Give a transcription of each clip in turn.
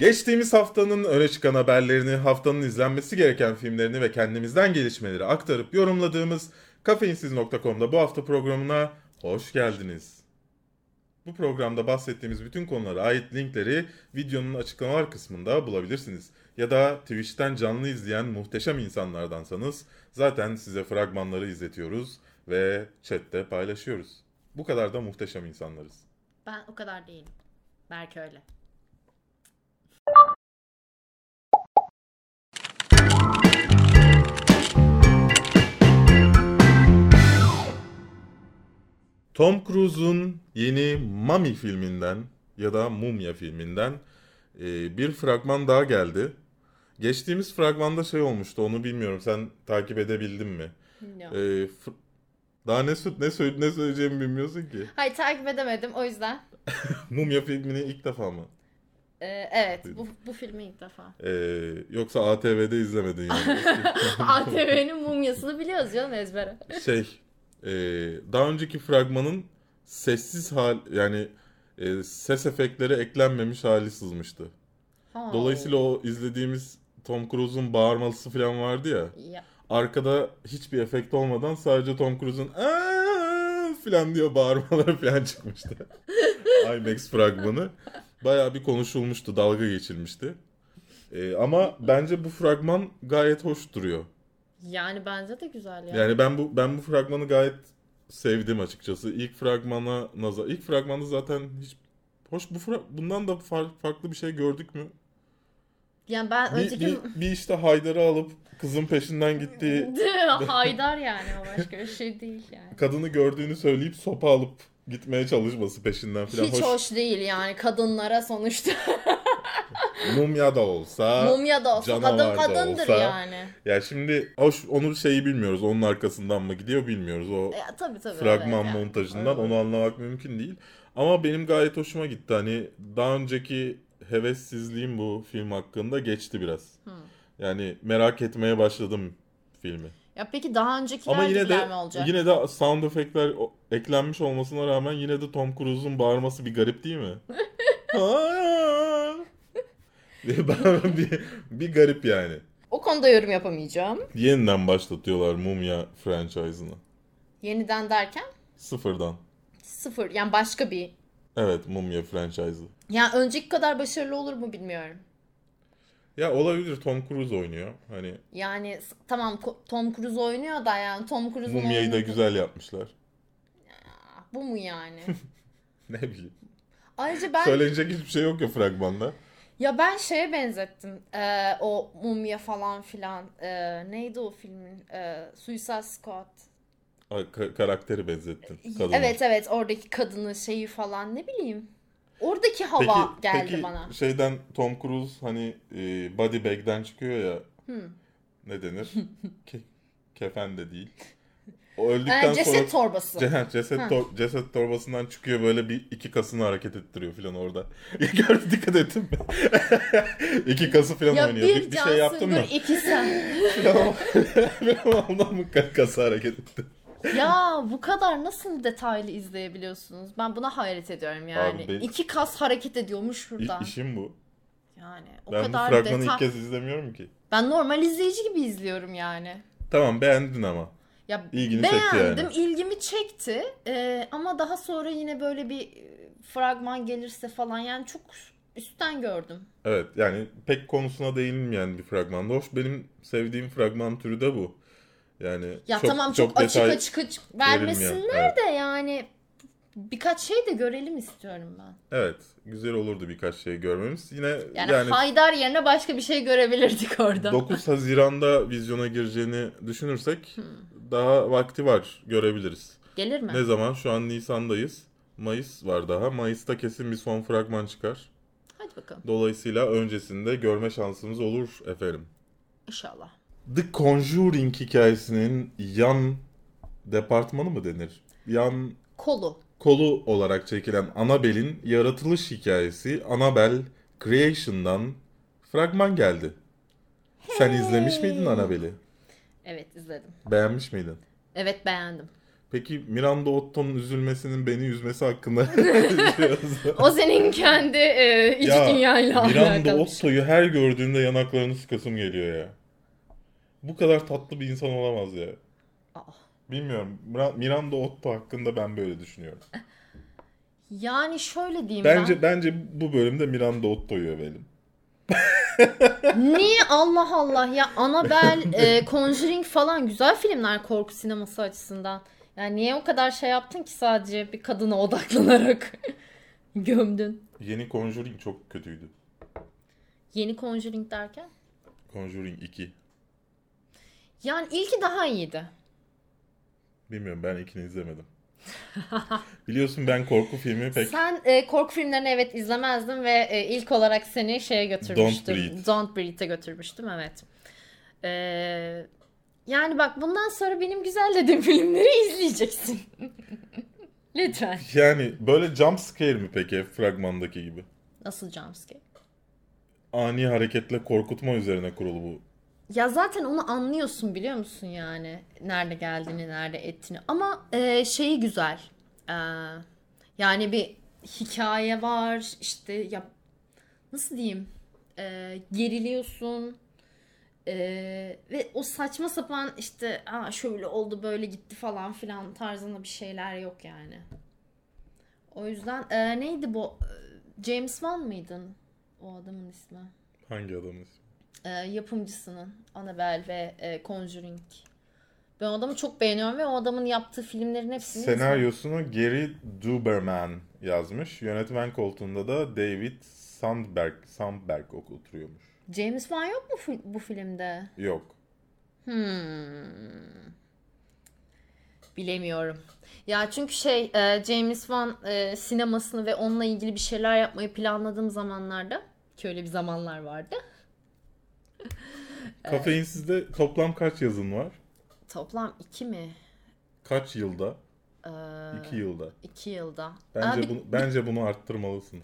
Geçtiğimiz haftanın öne çıkan haberlerini, haftanın izlenmesi gereken filmlerini ve kendimizden gelişmeleri aktarıp yorumladığımız kafeinsiz.com'da bu hafta programına hoş geldiniz. Bu programda bahsettiğimiz bütün konulara ait linkleri videonun açıklamalar kısmında bulabilirsiniz. Ya da Twitch'ten canlı izleyen muhteşem insanlardansanız zaten size fragmanları izletiyoruz ve chatte paylaşıyoruz. Bu kadar da muhteşem insanlarız. Ben o kadar değilim. Belki öyle. Tom Cruise'un yeni Mummy filminden ya da Mumya filminden e, bir fragman daha geldi. Geçtiğimiz fragmanda şey olmuştu onu bilmiyorum sen takip edebildin mi? Yok. E, daha ne, ne, sö- ne söyleyeceğimi bilmiyorsun ki. Hayır takip edemedim o yüzden. Mumya filmini ilk defa mı? Ee, evet bu, bu filmi ilk defa. E, yoksa ATV'de izlemedin yani. ATV'nin mumyasını biliyoruz canım ezbere. şey e, daha önceki fragmanın sessiz hal yani e, ses efektleri eklenmemiş hali sızmıştı. Ha. Dolayısıyla o izlediğimiz Tom Cruise'un bağırması falan vardı ya. Ya. Arkada hiçbir efekt olmadan sadece Tom Cruise'un falan diyor bağırmaları falan çıkmıştı. IMAX fragmanı. Bayağı bir konuşulmuştu, dalga geçilmişti. E, ama bence bu fragman gayet hoş duruyor. Yani bence de güzel ya. Yani ben bu ben bu fragmanı gayet sevdim açıkçası. İlk fragmana nazar. İlk fragmanda zaten hiç hoş bu fra- bundan da far- farklı bir şey gördük mü? Yani ben Bir, önceki... bir, bir işte Haydar'ı alıp kızın peşinden gittiği Haydar yani o başka bir şey değil yani. kadını gördüğünü söyleyip sopa alıp gitmeye çalışması peşinden falan. Hiç hoş. değil yani kadınlara sonuçta. Mumya da olsa. Mumya da olsa kadın kadındır olsa. yani. Ya şimdi hoş onu şeyi bilmiyoruz. Onun arkasından mı gidiyor bilmiyoruz. O Ya, tabii tabii. fragman evet yani. montajından onu anlamak mümkün değil. Ama benim gayet hoşuma gitti. Hani daha önceki hevessizliğim bu film hakkında geçti biraz. Yani merak etmeye başladım filmi. Ya peki daha öncekiler Ama yine de mi olacak? yine de sound efektler o- eklenmiş olmasına rağmen yine de Tom Cruise'un bağırması bir garip değil mi? Aa! Ben bir, bir garip yani. O konuda yorum yapamayacağım. Yeniden başlatıyorlar Mumya franchise'ını. Yeniden derken Sıfırdan. sıfır. Yani başka bir. Evet Mumya franchise'ı. Yani önceki kadar başarılı olur mu bilmiyorum. Ya olabilir Tom Cruise oynuyor. Hani Yani s- tamam Ko- Tom Cruise oynuyor da yani Tom Cruise'un Mumya'yı da oynadığı- güzel yapmışlar. Bu mu yani? Ne bileyim. Ayrıca ben Söylenecek hiçbir şey yok ya fragmanda. ya ben şeye benzettim. Ee, o mumya falan filan. Ee, neydi o filmin? Ee, Suicide Squad. Ay, ka- karakteri benzettin. Kadına. Evet evet oradaki kadını şeyi falan ne bileyim. Oradaki hava geldi peki bana. şeyden Tom Cruise hani e, body bag'den çıkıyor ya. Ne denir? Ke- kefen de değil. O öldükten Yani ceset sonra torbası. Ce- ceset, tor- ceset torbasından çıkıyor böyle bir iki kasını hareket ettiriyor falan orada. Gördün dikkat ettin mi? iki kası falan ya oynuyor. bir, Bir, şey yaptın mı? İki sen. Falan ondan mı ka- kası hareket etti? Ya bu kadar nasıl detaylı izleyebiliyorsunuz? Ben buna hayret ediyorum yani. Abi ben- İki kas hareket ediyormuş İ- şurada. işim bu. Yani o Ben bu kadar fragmanı detay. ilk kez izlemiyorum ki. Ben normal izleyici gibi izliyorum yani. Tamam beğendin ama. Ya İlgini çekti beğendim, yani. ilgimi çekti. Ee, ama daha sonra yine böyle bir e, fragman gelirse falan yani çok üstten gördüm. Evet yani pek konusuna değinmeyen bir fragmanda. Hoş benim sevdiğim fragman türü de bu. Yani Ya tamam çok, açık detay- açık açık vermesinler evet. de yani birkaç şey de görelim istiyorum ben. Evet güzel olurdu birkaç şey görmemiz. Yine Yani, yani, Haydar yerine başka bir şey görebilirdik orada. 9 Haziran'da vizyona gireceğini düşünürsek daha vakti var görebiliriz. Gelir mi? Ne zaman? Şu an Nisan'dayız. Mayıs var daha. Mayıs'ta kesin bir son fragman çıkar. Hadi bakalım Dolayısıyla öncesinde görme şansımız olur efendim. inşallah. The Conjuring hikayesinin yan departmanı mı denir? Yan Kolu. kolu olarak çekilen Annabelle'in yaratılış hikayesi Annabelle Creation'dan fragman geldi. Sen izlemiş miydin Annabelle'i? Evet izledim. Beğenmiş miydin? Evet beğendim. Peki Miranda Otto'nun üzülmesinin beni üzmesi hakkında? O senin kendi e, iç Ya, dünyayla Miranda alakalı şey. Otto'yu her gördüğümde yanaklarını sıkasım geliyor ya. Bu kadar tatlı bir insan olamaz ya. Aa. Bilmiyorum. Mira- Miranda Otto hakkında ben böyle düşünüyorum. Yani şöyle diyeyim Bence bence bu bölümde Miranda Otto'yu övelim. ben. Niye Allah Allah ya Annabelle, e, Conjuring falan güzel filmler korku sineması açısından. Yani niye o kadar şey yaptın ki sadece bir kadına odaklanarak gömdün? Yeni Conjuring çok kötüydü. Yeni Conjuring derken? Conjuring 2. Yani ilki daha iyiydi. Bilmiyorum ben ikini izlemedim. Biliyorsun ben korku filmi pek Sen e, korku filmlerini evet izlemezdin ve e, ilk olarak seni şeye götürmüştüm. Breathe. Don't Breathe'e götürmüştüm evet. E, yani bak bundan sonra benim güzel dediğim filmleri izleyeceksin. Lütfen. yani böyle jump scare mi peki fragmandaki gibi? Nasıl jumpscare? Ani hareketle korkutma üzerine kurulu bu. Ya zaten onu anlıyorsun biliyor musun yani nerede geldiğini, nerede ettiğini. Ama e, şeyi güzel. E, yani bir hikaye var işte ya nasıl diyeyim E, geriliyorsun E, ve o saçma sapan işte Aa, şöyle oldu böyle gitti falan filan tarzında bir şeyler yok yani. O yüzden e, neydi bu E, James Wan mıydın o adamın ismi? Hangi adamın ismi? E, yapımcısının Annabelle ve e, Conjuring. Ben o adamı çok beğeniyorum ve o adamın yaptığı filmlerin hepsini izledim. Senaryosunu Gary Duberman yazmış. Yönetmen koltuğunda da David Sandberg, Sandberg oturuyormuş. James Wan yok mu bu filmde? Yok. Hmm. Bilemiyorum. Ya çünkü şey e, James Wan e, sinemasını ve onunla ilgili bir şeyler yapmayı planladığım zamanlarda ki öyle bir zamanlar vardı. Kafeinsiz'de toplam kaç yazın var? Toplam iki mi? Kaç yılda? Ee, İki yılda. iki yılda. Bence Abi, bunu bence bunu arttırmalısın.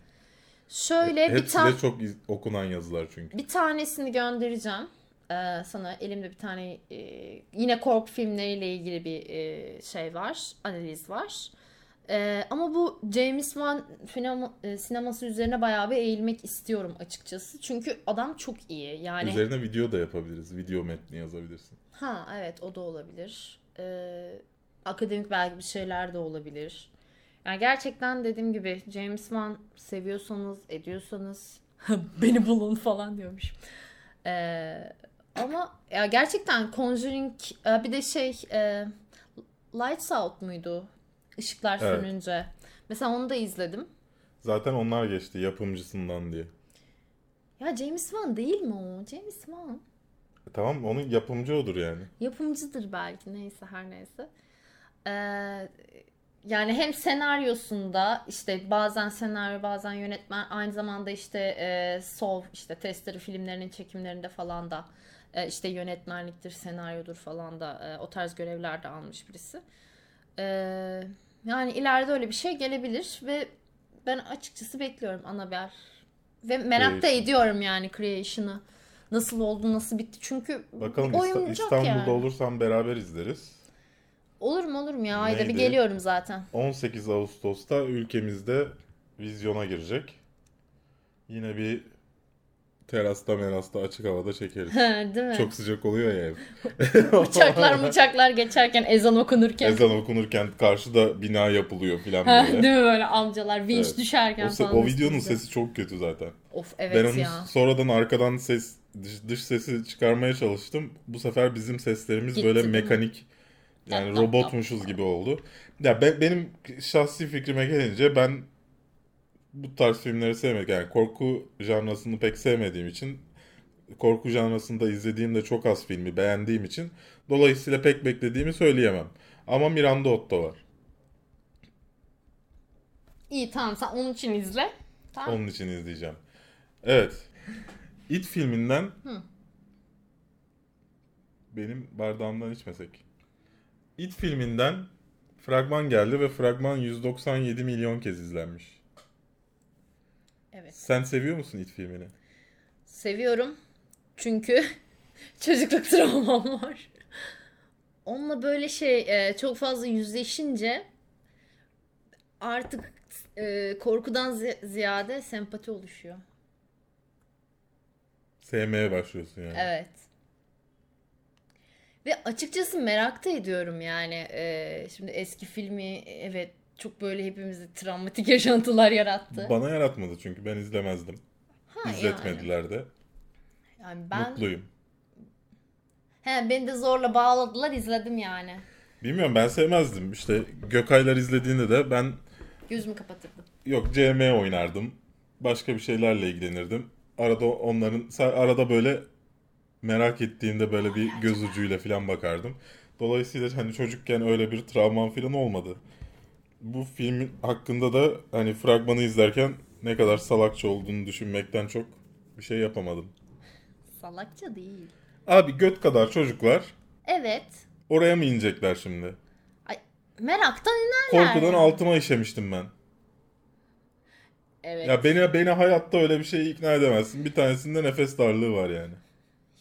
şöyle bir Hepsi tane de çok iz- okunan yazılar çünkü. Bir tanesini göndereceğim. Ee, sana elimde bir tane e, yine korku filmleriyle ilgili bir e, şey var, analiz var. Ee, ama bu James Wan sinema, e, sineması üzerine bayağı bir eğilmek istiyorum açıkçası. Çünkü adam çok iyi. Yani Üzerine video da yapabiliriz. Video metni yazabilirsin. ha evet o da olabilir. Ee, akademik belki bir şeyler de olabilir. Yani gerçekten dediğim gibi James Wan seviyorsanız, ediyorsanız beni bulun falan diyormuş. Ee, ama ya gerçekten Conjuring e, bir de şey e, Lights Out muydu? Işıklar Evet. sönünce. Mesela onu da izledim. Zaten onlar geçti yapımcısından diye. Ya James Wan değil mi o? James Wan. E tamam onun yapımcı odur yani. Yapımcıdır belki neyse her neyse. Ee, yani hem senaryosunda işte bazen senaryo bazen yönetmen aynı zamanda işte e, Sov işte Testere filmlerinin çekimlerinde falan da e, işte yönetmenliktir senaryodur falan da e, o tarz görevler de almış birisi. Ee, yani ileride öyle bir şey gelebilir ve ben açıkçası bekliyorum Annabelle. Ve merak da ediyorum yani Creation'ı. Nasıl oldu, nasıl bitti? Çünkü Bakalım İsta- İstanbul'da yani. olursam beraber izleriz. Olur mu olur mu ya? Ayda bir geliyorum zaten. 18 Ağustos'ta ülkemizde vizyona girecek. Yine bir terasta merasta açık havada çekeriz. Değil mi? Çok sıcak oluyor ya ev. Uçaklar uçaklar geçerken ezan okunurken. Ezan okunurken karşıda bina yapılıyor filan böyle. Değil mi böyle amcalar vinç Evet. düşerken O, se- falan. o videonun sesi çok kötü zaten. Of ben evet onu ya. sonradan arkadan ses dış, dış sesi çıkarmaya çalıştım. Bu sefer bizim seslerimiz Gitti, böyle mekanik yani robotmuşuz gibi oldu. Ya ben, benim şahsi fikrime gelince ben bu tarz filmleri sevmedim. Yani korku janrasını pek sevmediğim için korku janrasında izlediğimde çok az filmi beğendiğim için dolayısıyla pek beklediğimi söyleyemem. Ama Miranda Otto var. İyi tamam sen onun için izle. Tamam. Onun için izleyeceğim. Evet. It filminden Hı. benim bardağımdan içmesek. It filminden fragman geldi ve fragman 197 milyon kez izlenmiş. Evet. Sen seviyor musun It filmini? Seviyorum. Çünkü çocukluk travmam var. onunla böyle şey e, çok fazla yüzleşince artık e, korkudan zi- ziyade sempati oluşuyor. Sevmeye başlıyorsun yani. Evet. Ve açıkçası merak da ediyorum yani. E, şimdi eski filmi evet çok böyle hepimize travmatik yaşantılar yarattı. Bana yaratmadı çünkü ben izlemezdim. Ha, İzletmediler de. Yani, yani ben Mutluyum. he, beni de zorla bağladılar izledim yani. Bilmiyorum ben sevmezdim. İşte Gökaylar izlediğinde de ben Gözümü kapatırdım. yok CM oynardım. Başka bir şeylerle ilgilenirdim. Arada onların arada böyle merak ettiğimde böyle bir göz ucuyla falan bakardım. Dolayısıyla hani çocukken öyle bir travmam falan olmadı. Bu filmin hakkında da hani fragmanı izlerken ne kadar salakça olduğunu düşünmekten çok bir şey yapamadım. Salakça değil. Abi göt kadar çocuklar Evet. oraya mı inecekler şimdi? Ay, meraktan inerler. Korkudan altıma işemiştim ben. Evet. Ya beni beni hayatta öyle bir şeye ikna edemezsin. Bir tanesinde nefes darlığı var yani.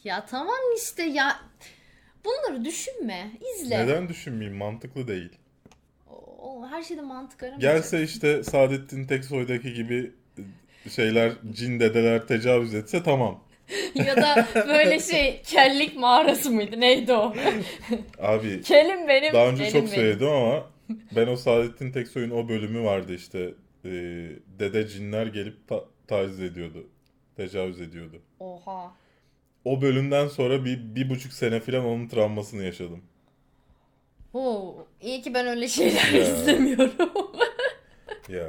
Ya tamam işte ya. Bunları düşünme. izle. Neden düşünmeyeyim? Mantıklı değil. O, her şeyde mantık aramayacak. Gelse işte Saadettin Teksoy'daki gibi şeyler, cin dedeler tecavüz etse tamam. ya da böyle şey kellik mağarası mıydı? Neydi o? Abi Kelim benim. daha önce çok benim. söyledim ama ben o Saadettin Teksoy'un o bölümü vardı işte. e, dede cinler gelip ta- taciz ediyordu. Tecavüz ediyordu. Oha. O bölümden sonra bir, bir buçuk sene falan onun travmasını yaşadım. Oo, iyi ki ben öyle şeyler Ya. izlemiyorum. Ya.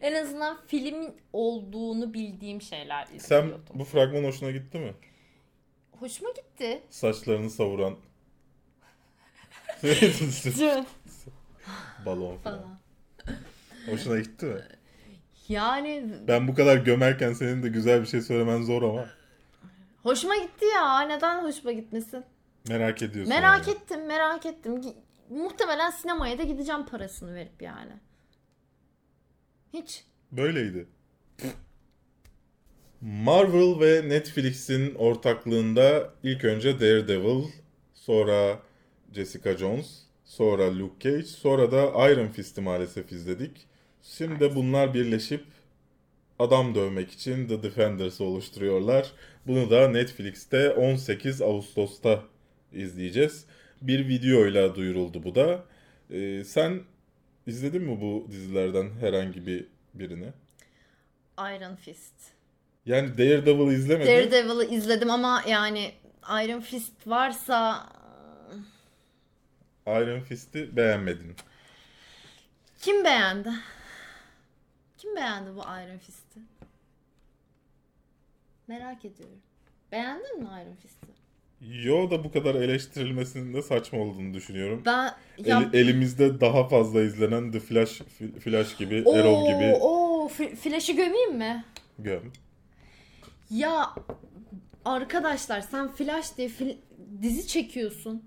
en azından filmin olduğunu bildiğim şeyler Sen izliyordum. bu fragman hoşuna gitti mi? Hoşuma gitti. Saçlarını savuran balon falan. falan. Hoşuna gitti mi? Yani Ben bu kadar gömerken senin de güzel bir şey söylemen zor ama hoşuma gitti ya. Neden hoşuma gitmesin? merak ediyorsun. Merak yani. ettim, merak ettim. Muhtemelen sinemaya da gideceğim parasını verip yani. Hiç. Böyleydi. Marvel ve Netflix'in ortaklığında ilk önce Daredevil, sonra Jessica Jones, sonra Luke Cage, sonra da Iron Fist'i maalesef izledik. Şimdi de bunlar birleşip adam dövmek için The Defenders'ı oluşturuyorlar. Bunu da Netflix'te 18 Ağustos'ta izleyeceğiz. Bir videoyla duyuruldu bu da. Ee, sen izledin mi bu dizilerden herhangi bir birini? Iron Fist. Yani Daredevil'ı izlemedin. Daredevil'ı izledim ama yani Iron Fist varsa Iron Fist'i beğenmedin. kim beğendi? Kim beğendi bu Iron Fist'i? Merak ediyorum. Beğendin mi Iron Fist'i? Yo da bu kadar eleştirilmesinin de saçma olduğunu düşünüyorum. Ben ya El- elimizde daha fazla izlenen The Flash, Flash gibi, Oo, Arrow gibi Oo, Flash'ı gömeyim mi? göm. Ya arkadaşlar sen Flash diye fil- dizi çekiyorsun.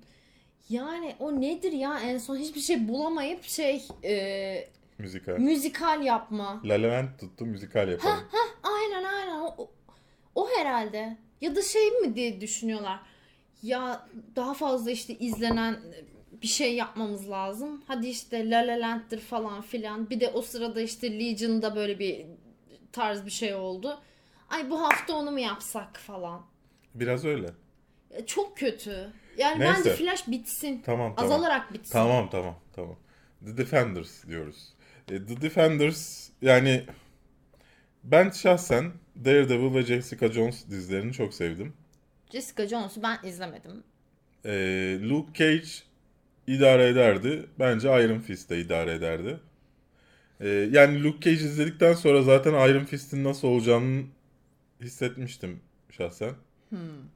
Yani o nedir ya en son hiçbir şey bulamayıp şey e, Müzikal. müzikal yapma. La La Land tuttu müzikal yapalım. Aynen aynen o, o, o herhalde. Ya da şey mi diye düşünüyorlar. Ya daha fazla işte izlenen bir şey yapmamız lazım. Hadi işte La La Land'dir falan filan. Bir de o sırada işte Legion'da böyle bir tarz bir şey oldu. Ay bu hafta onu mu yapsak falan. Biraz öyle. E, Çok kötü. Yani Neyse. bence Flash bitsin. Tamam tamam. Azalarak bitsin. Tamam tamam tamam. The Defenders diyoruz. E, The Defenders yani ben şahsen Daredevil ve Jessica Jones dizilerini çok sevdim. Jessica Jones'u ben izlemedim. E, Luke Cage idare ederdi. Bence Iron Fist de idare ederdi. E, yani Luke Cage izledikten sonra zaten Iron Fist'in nasıl olacağını hissetmiştim şahsen.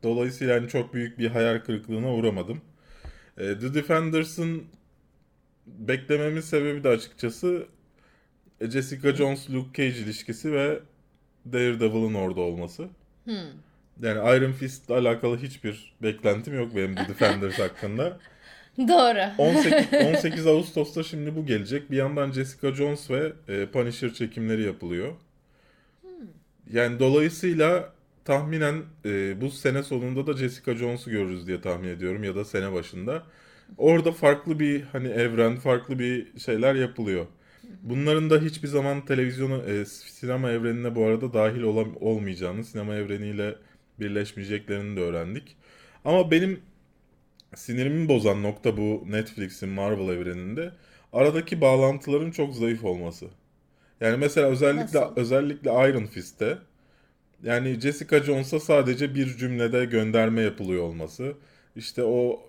Dolayısıyla yani çok büyük bir hayal kırıklığına uğramadım. E, The Defenders'ın beklememin sebebi de açıkçası e, Jessica Jones-Luke Cage ilişkisi ve Daredevil'ın orada olması. Hmm. Yani Iron Fist'le alakalı hiçbir beklentim yok benim The Defenders hakkında. Doğru. 18, 18 Ağustos'ta şimdi bu gelecek. Bir yandan Jessica Jones ve e, Punisher çekimleri yapılıyor. Yani dolayısıyla tahminen e, bu sene sonunda da Jessica Jones'u görürüz diye tahmin ediyorum ya da sene başında. Orada farklı bir hani evren, farklı bir şeyler yapılıyor. Bunların da hiçbir zaman televizyona, e, sinema evrenine bu arada dahil olam- olmayacağını, sinema evreniyle birleşmeyeceklerini de öğrendik. Ama benim sinirimi bozan nokta bu Netflix'in Marvel evreninde aradaki bağlantıların çok zayıf olması. Yani mesela özellikle Nasıl? özellikle Iron Fist'te yani Jessica Jones'a sadece bir cümlede gönderme yapılıyor olması. İşte o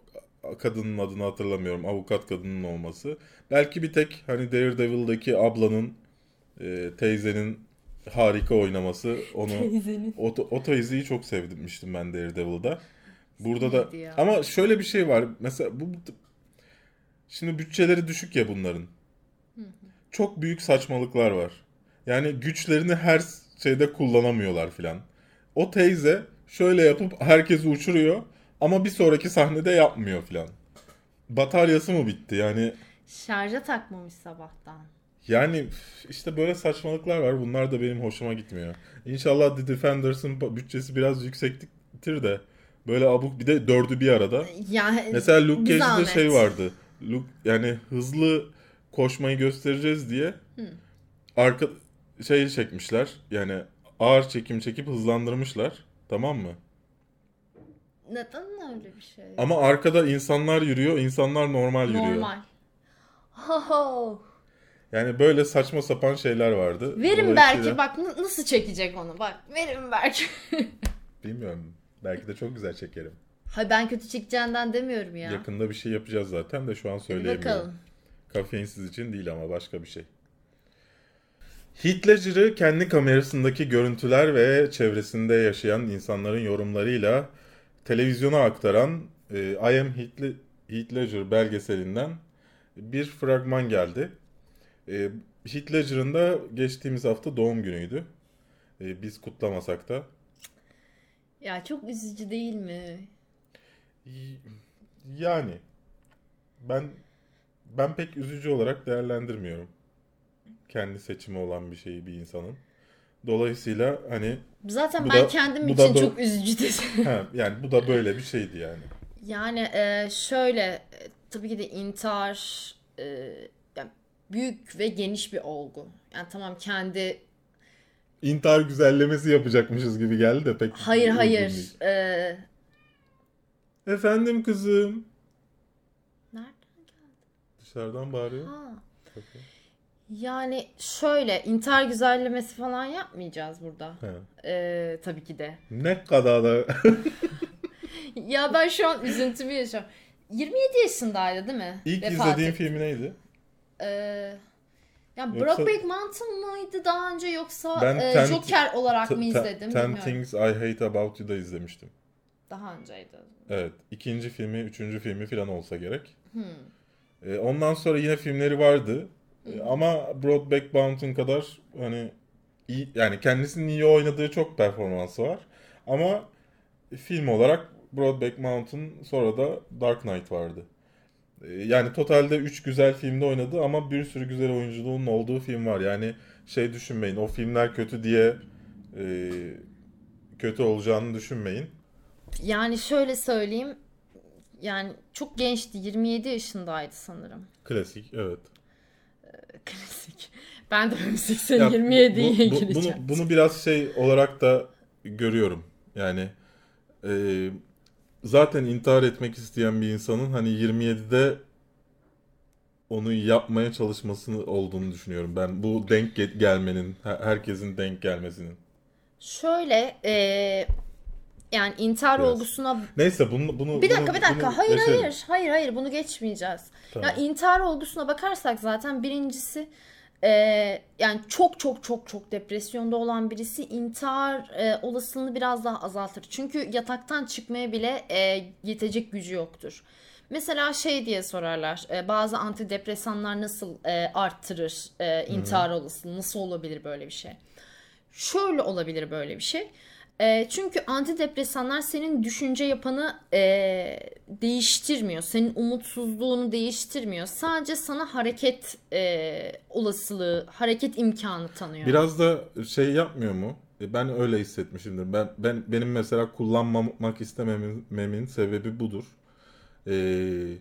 kadının adını hatırlamıyorum. Avukat kadının olması. Belki bir tek hani Daredevil'daki ablanın e, teyzenin harika oynaması onu o, o teyzeyi çok sevmiştim ben Daredevil'da. Burada da ya? ama şöyle bir şey var. Mesela bu şimdi bütçeleri düşük ya bunların. Çok büyük saçmalıklar var. Yani güçlerini her şeyde kullanamıyorlar filan. O teyze şöyle yapıp herkesi uçuruyor ama bir sonraki sahnede yapmıyor filan. Bataryası mı bitti? Yani Şarja takmamış sabahtan. Yani işte böyle saçmalıklar var. Bunlar da benim hoşuma gitmiyor. İnşallah The Defenders'ın bütçesi biraz yüksektir de böyle abuk bir de dördü bir arada. Yani Mesela Luke Cage'de zahmet. şey vardı. Luke yani hızlı koşmayı göstereceğiz diye arka şey çekmişler. Yani ağır çekim çekip hızlandırmışlar. Tamam mı? Neden öyle bir şey? Ama arkada insanlar yürüyor, insanlar normal yürüyor. Normal. Yani böyle saçma sapan şeyler vardı. Verin belki bak n- nasıl çekecek onu bak. Verin belki. Bilmiyorum. Belki de çok güzel çekerim. Hayır ben kötü çekeceğinden demiyorum ya. Yakında bir şey yapacağız zaten de şu an söyleyemiyorum. bakalım. Kafeinsiz için değil ama başka bir şey. Heath Ledger'ı kendi kamerasındaki görüntüler ve çevresinde yaşayan insanların yorumlarıyla televizyona aktaran e, I Am Heath, Le- Heath Ledger belgeselinden bir fragman geldi. E, Heath Ledger'ın da geçtiğimiz hafta doğum günüydü. E, biz kutlamasak da. Ya çok üzücü değil mi? Yani ben ben pek üzücü olarak değerlendirmiyorum. Kendi seçimi olan bir şeyi bir insanın. Dolayısıyla hani Zaten ben da- kendim da için do- çok üzücü dedim. yani bu da böyle bir şeydi yani. Yani e, şöyle e, tabii ki de intihar e, büyük ve geniş bir olgu. Yani tamam kendi İntihar güzellemesi yapacakmışız gibi geldi de pek hayır hayır değil. e, Efendim kızım. nereden? Dışarıdan bağırıyor. Ha. Yani şöyle intihar güzellemesi falan yapmayacağız burada. Ha. E, tabii ki de. Ne kadar da Ya ben şu an üzüntümü yaşıyorum. 27 yaşındaydı değil mi? İlk Vefat izlediğin etti. filmi neydi? Ee, ya Yoksa- Brokeback Mountain mıydı daha önce yoksa Ben e, Ten- Joker olarak mı izledim Ten bilmiyorum. Things I Hate About You'da izlemiştim. Daha önceydi. Evet. ikinci filmi, üçüncü filmi falan olsa gerek. Hmm. Ee, ondan sonra yine filmleri vardı. Ee, ama Broadback Mountain kadar hani iyi, yani kendisinin iyi oynadığı çok performansı var. Ama film olarak Broadback Mountain sonra da Dark Knight vardı. Ee, yani totalde 3 güzel filmde oynadı ama bir sürü güzel oyunculuğun olduğu film var. Yani şey düşünmeyin o filmler kötü diye e, kötü olacağını düşünmeyin. Yani şöyle söyleyeyim. Yani çok gençti. 27 yaşındaydı sanırım. Klasik evet. Klasik. Ben de 80 Ya 27 bu- bu- gireceğim. Bunu, bunu biraz şey olarak da görüyorum. Yani e, zaten intihar etmek isteyen bir insanın hani 27'de onu yapmaya çalışmasını olduğunu düşünüyorum. Ben bu denk ge- gelmenin, her- herkesin denk gelmesinin. Şöyle e, yani intihar Biraz. olgusuna Neyse bunu bunu Bir dakika bunu- bir dakika. bunu hayır geçelim. hayır. Hayır hayır bunu geçmeyeceğiz. Tamam. Ya intihar olgusuna bakarsak zaten birincisi e, yani çok çok çok çok depresyonda olan birisi intihar e, olasılığını biraz daha azaltır. Çünkü yataktan çıkmaya bile e, yetecek gücü yoktur. Mesela şey diye sorarlar. e, bazı antidepresanlar nasıl e, arttırır e, intihar olasılığı? Nasıl olabilir böyle bir şey? Şöyle olabilir böyle bir şey. E, çünkü antidepresanlar senin düşünce yapanı e, değiştirmiyor. Senin umutsuzluğunu değiştirmiyor. Sadece sana hareket e, olasılığı, hareket imkanı tanıyor. Biraz da şey yapmıyor mu? E, Ben öyle hissetmişimdir. Ben ben benim mesela kullanmamak istememin sebebi budur. Ee,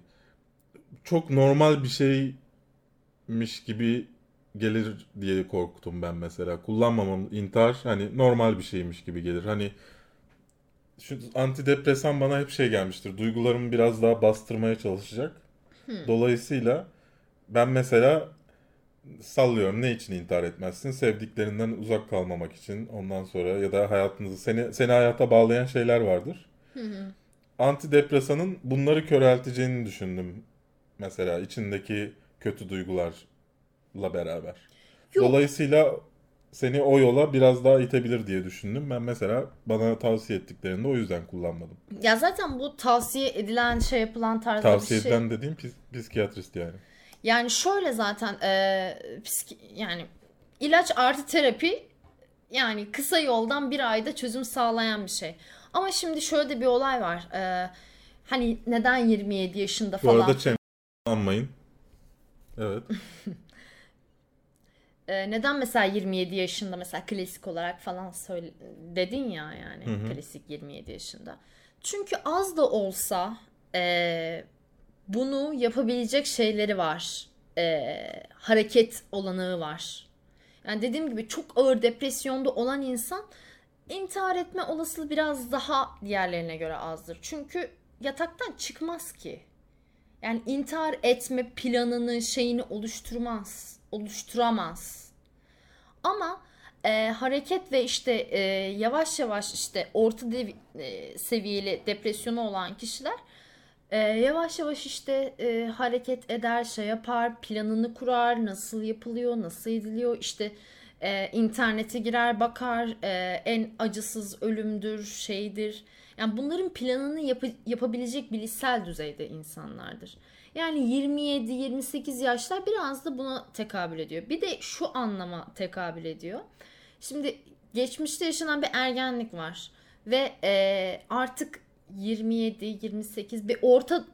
çok normal bir şeymiş gibi gelir diye korktum ben mesela. Kullanmamam intihar hani normal bir şeymiş gibi gelir. Hani şu antidepresan bana hep şey gelmiştir. Duygularımı biraz daha bastırmaya çalışacak. Dolayısıyla ben mesela sallıyorum ne için intihar etmezsin? Sevdiklerinden uzak kalmamak için ondan sonra ya da hayatınızı seni seni hayata bağlayan şeyler vardır. Antidepresanın bunları körelteceğini düşündüm. Mesela içindeki kötü duygularla beraber. Yok. Dolayısıyla seni o yola biraz daha itebilir diye düşündüm. Ben mesela bana tavsiye ettiklerinde o yüzden kullanmadım. Ya zaten bu tavsiye edilen şey yapılan tarzda Tavsiye bir şey. edilen dediğim pis- psikiyatrist yani. Yani şöyle zaten e, psiki- yani ilaç artı terapi yani kısa yoldan bir ayda çözüm sağlayan bir şey. Ama şimdi şöyle de bir olay var. E, hani neden 27 yaşında Bu falan? arada çem anmayın. Evet. E, neden mesela 27 yaşında mesela klasik olarak falan söyle dedin ya yani Hı hı. klasik 27 yaşında. Çünkü az da olsa e, bunu yapabilecek şeyleri var. E, hareket olanağı var. Yani dediğim gibi çok ağır depresyonda olan insan intihar etme olasılığı biraz daha diğerlerine göre azdır. Çünkü yataktan çıkmaz ki. Yani intihar etme planını, şeyini oluşturmaz, oluşturamaz. Ama e, hareket ve işte e, yavaş yavaş işte orta dev- e, seviyeli depresyonu olan kişiler e, yavaş yavaş işte e, hareket eder, şey yapar, planını kurar, nasıl yapılıyor, nasıl ediliyor, işte e, internete girer, bakar, e, en acısız ölümdür, şeydir. Yani bunların planını yapı- yapabilecek bilişsel düzeyde insanlardır. Yani 27-28 yaşlar biraz da buna tekabül ediyor. Bir de şu anlama tekabül ediyor. Şimdi geçmişte yaşanan bir ergenlik var ve e, artık 27-28 bir orta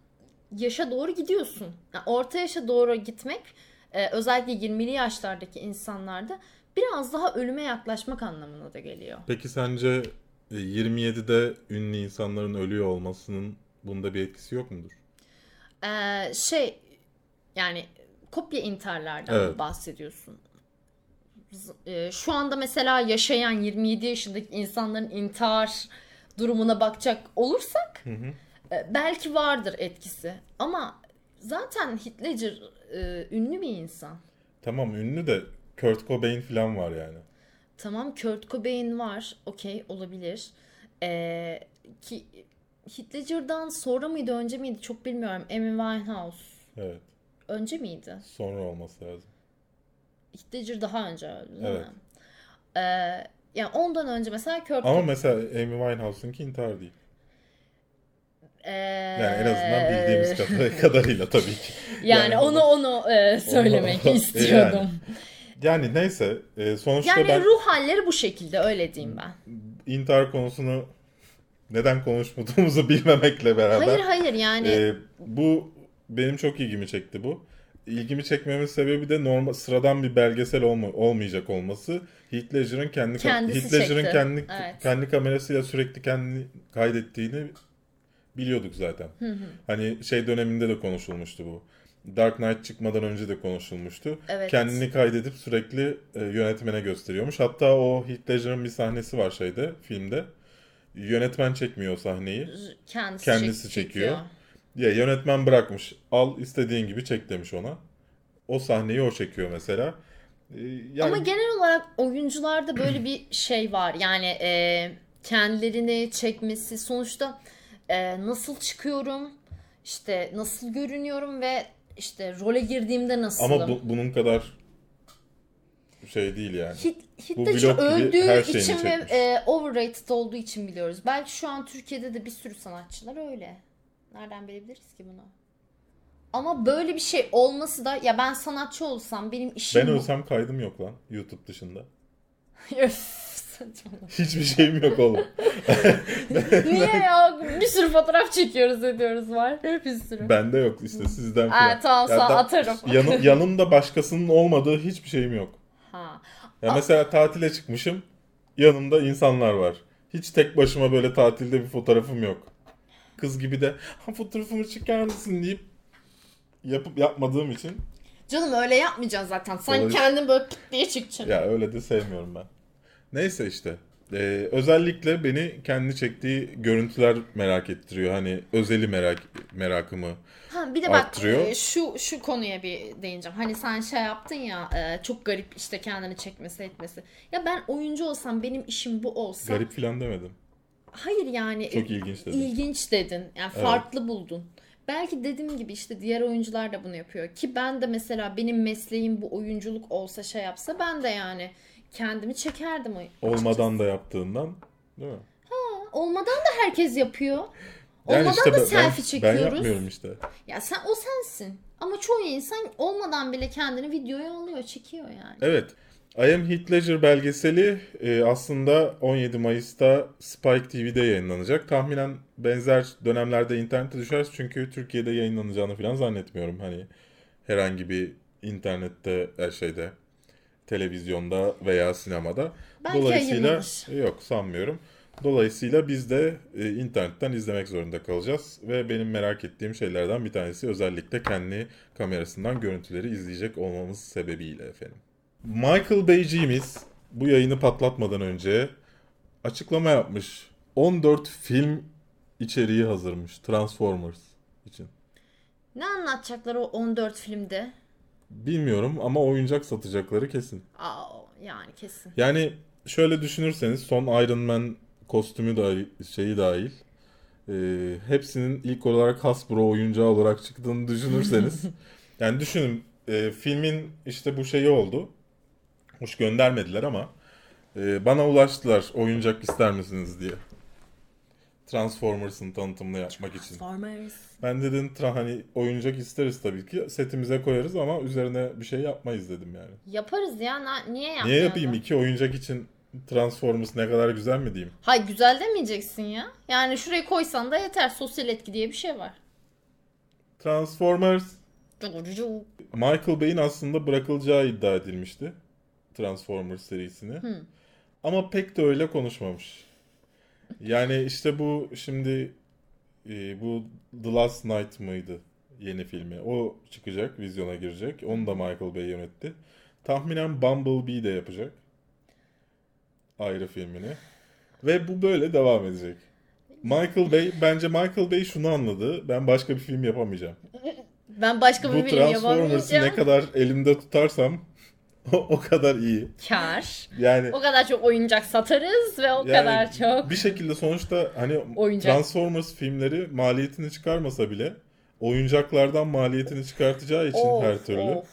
yaşa doğru gidiyorsun. Yani orta yaşa doğru gitmek e, özellikle 20'li yaşlardaki insanlarda biraz daha ölüme yaklaşmak anlamına da geliyor. Peki sence e, 27'de ünlü insanların ölüyor olmasının bunda bir etkisi yok mudur? Ee, şey yani kopya intiharlardan Evet. bahsediyorsun. Z- e, şu anda mesela yaşayan 27 yaşındaki insanların intihar durumuna bakacak olursak Hı hı. e, belki vardır etkisi. Ama zaten Ledger e, ünlü bir insan. Tamam ünlü de Kurt Cobain falan var yani. Tamam Kurt Cobain var. Okey olabilir. Ee, ki Heath Ledger'dan sonra mıydı önce miydi çok bilmiyorum. Amy Winehouse Evet. önce miydi? Sonra olması lazım. Ledger daha önce öldü değil Evet. mi? Ee, yani ondan önce mesela Kurt Ama mesela Amy Winehouse'unki intihar değil. Ee, Yani en azından bildiğimiz kadar- kadarıyla tabii ki. yani, yani- onu onu e, söylemek Yani. istiyordum. Yani neyse e, sonuçta Yani ben ruh halleri bu şekilde öyle diyeyim ben. intihar konusunu neden konuşmadığımızı bilmemekle beraber Hayır hayır yani e, bu benim çok ilgimi çekti bu. İlgimi çekmemin sebebi de normal sıradan bir belgesel olma, olmayacak olması. Heath Ledger'ın kendi Kendisi Heath Ledger'ın kendi Evet. kendi kamerasıyla sürekli kendini kaydettiğini biliyorduk zaten. Hani şey döneminde de konuşulmuştu bu. Dark Knight çıkmadan önce de konuşulmuştu. Evet. Kendini kaydedip sürekli e, yönetmene gösteriyormuş. Hatta o Heath Ledger'ın bir sahnesi var şeyde, filmde. Yönetmen çekmiyor o sahneyi. kendisi, kendisi çek- çekiyor. Ya yönetmen bırakmış. Al istediğin gibi çek demiş ona. O sahneyi o çekiyor mesela. E, yani Ama genel olarak oyuncularda böyle bir şey var. Yani e, kendilerini çekmesi sonuçta e, nasıl çıkıyorum, işte nasıl görünüyorum ve işte role girdiğimde nasılım. ama bu- bunun kadar şey değil yani. Hit, gibi öldüğü her için ve e, overrated olduğu için biliyoruz. Belki şu an Türkiye'de de bir sürü sanatçılar öyle. Nereden bilebiliriz ki bunu? Ama böyle bir şey olması da ya ben sanatçı olsam benim işim Ben bu. ölsem kaydım yok lan YouTube dışında. Hiçbir şeyim yok oğlum. Niye ya? Bir sürü fotoğraf çekiyoruz ediyoruz var. Bir sürü. Bende yok işte sizden Aa, falan. tamam Ya sağ atarım. Yanı- yanımda başkasının olmadığı hiçbir şeyim yok. Ya mesela tatile çıkmışım. Yanımda insanlar var. Hiç tek başıma böyle tatilde bir fotoğrafım yok. Kız gibi de ha fotoğrafımı çeker misin deyip yapıp yapmadığım için Canım öyle yapmayacaksın zaten. Sen Olabilir. kendin böyle pıt diye çıkacaksın. ya öyle de sevmiyorum ben. Neyse işte. Ee, özellikle beni kendi çektiği görüntüler merak ettiriyor. Hani özeli merak merakımı. Ha, bir de bak arttırıyor. e, şu şu konuya bir değineceğim. Hani sen şey yaptın ya e, çok garip işte kendini çekmesi etmesi. Ya ben oyuncu olsam benim işim bu olsa. Garip filan demedim. Hayır yani. Çok ilginç dedin. İlginç dedin. Yani Evet. farklı buldun. Belki dediğim gibi işte diğer oyuncular da bunu yapıyor. Ki ben de mesela benim mesleğim bu oyunculuk olsa şey yapsa ben de yani kendimi çekerdim. o- Olmadan da yaptığından değil mi? Olmadan da herkes yapıyor. Yani Olmadan işte da ben- selfie çekiyoruz. Ben yapmıyorum işte. Ya sen o sensin. Ama çoğu insan olmadan bile kendini videoya alıyor, çekiyor yani. Evet. I Am Heath Ledger belgeseli e, aslında 17 Mayıs'ta Spike TV'de yayınlanacak. Tahminen benzer dönemlerde internete düşer çünkü Türkiye'de yayınlanacağını falan zannetmiyorum. Hani herhangi bir internette her şeyde televizyonda veya sinemada. Belki Dolayısıyla yayınlanır. yok sanmıyorum. Dolayısıyla biz de e, internetten izlemek zorunda kalacağız ve benim merak ettiğim şeylerden bir tanesi özellikle kendi kamerasından görüntüleri izleyecek olmamız sebebiyle efendim. Michael Bay'ciğimiz bu yayını patlatmadan önce açıklama yapmış. 14 film içeriği hazırmış Transformers için. Ne anlatacaklar o 14 filmde? Bilmiyorum ama oyuncak satacakları kesin. Aa, yani kesin. Yani şöyle düşünürseniz son Iron Man kostümü dahil, şeyi dahil e, hepsinin ilk olarak Hasbro oyuncağı olarak çıktığını düşünürseniz yani düşünün e, filmin işte bu şeyi oldu. Hoş göndermediler ama e, bana ulaştılar oyuncak ister misiniz diye. Transformers'ın tanıtımını yapmak için. Transformers. Ben dedim tra hani oyuncak isteriz tabii ki setimize koyarız ama üzerine bir şey yapmayız dedim yani. Yaparız ya. na- niye yapmayalım? Niye yapayım iki oyuncak için Transformers ne kadar güzel mi diyeyim? Hay güzel demeyeceksin ya. Yani şuraya koysan da yeter. Sosyal etki diye bir şey var. Transformers Michael Bay'in aslında bırakılacağı iddia edilmişti. Transformers serisini. Ama pek de öyle konuşmamış. Yani işte bu şimdi e, bu The Last Night mıydı yeni filmi? O çıkacak, vizyona girecek. Onu da Michael Bay yönetti. Tahminen Bumblebee de yapacak. Ayrı filmini. Ve bu böyle devam edecek. Michael Bay, bence Michael Bay şunu anladı. Ben başka bir film yapamayacağım. Ben başka bir Bu film Transformers'ı yapamayacağım. ne kadar elimde tutarsam o, o kadar iyi. Kar. Yani O kadar çok oyuncak satarız ve o Yani kadar çok bir şekilde sonuçta hani Oyuncak. Transformers filmleri maliyetini çıkarmasa bile oyuncaklardan maliyetini çıkartacağı için Of, her türlü. of.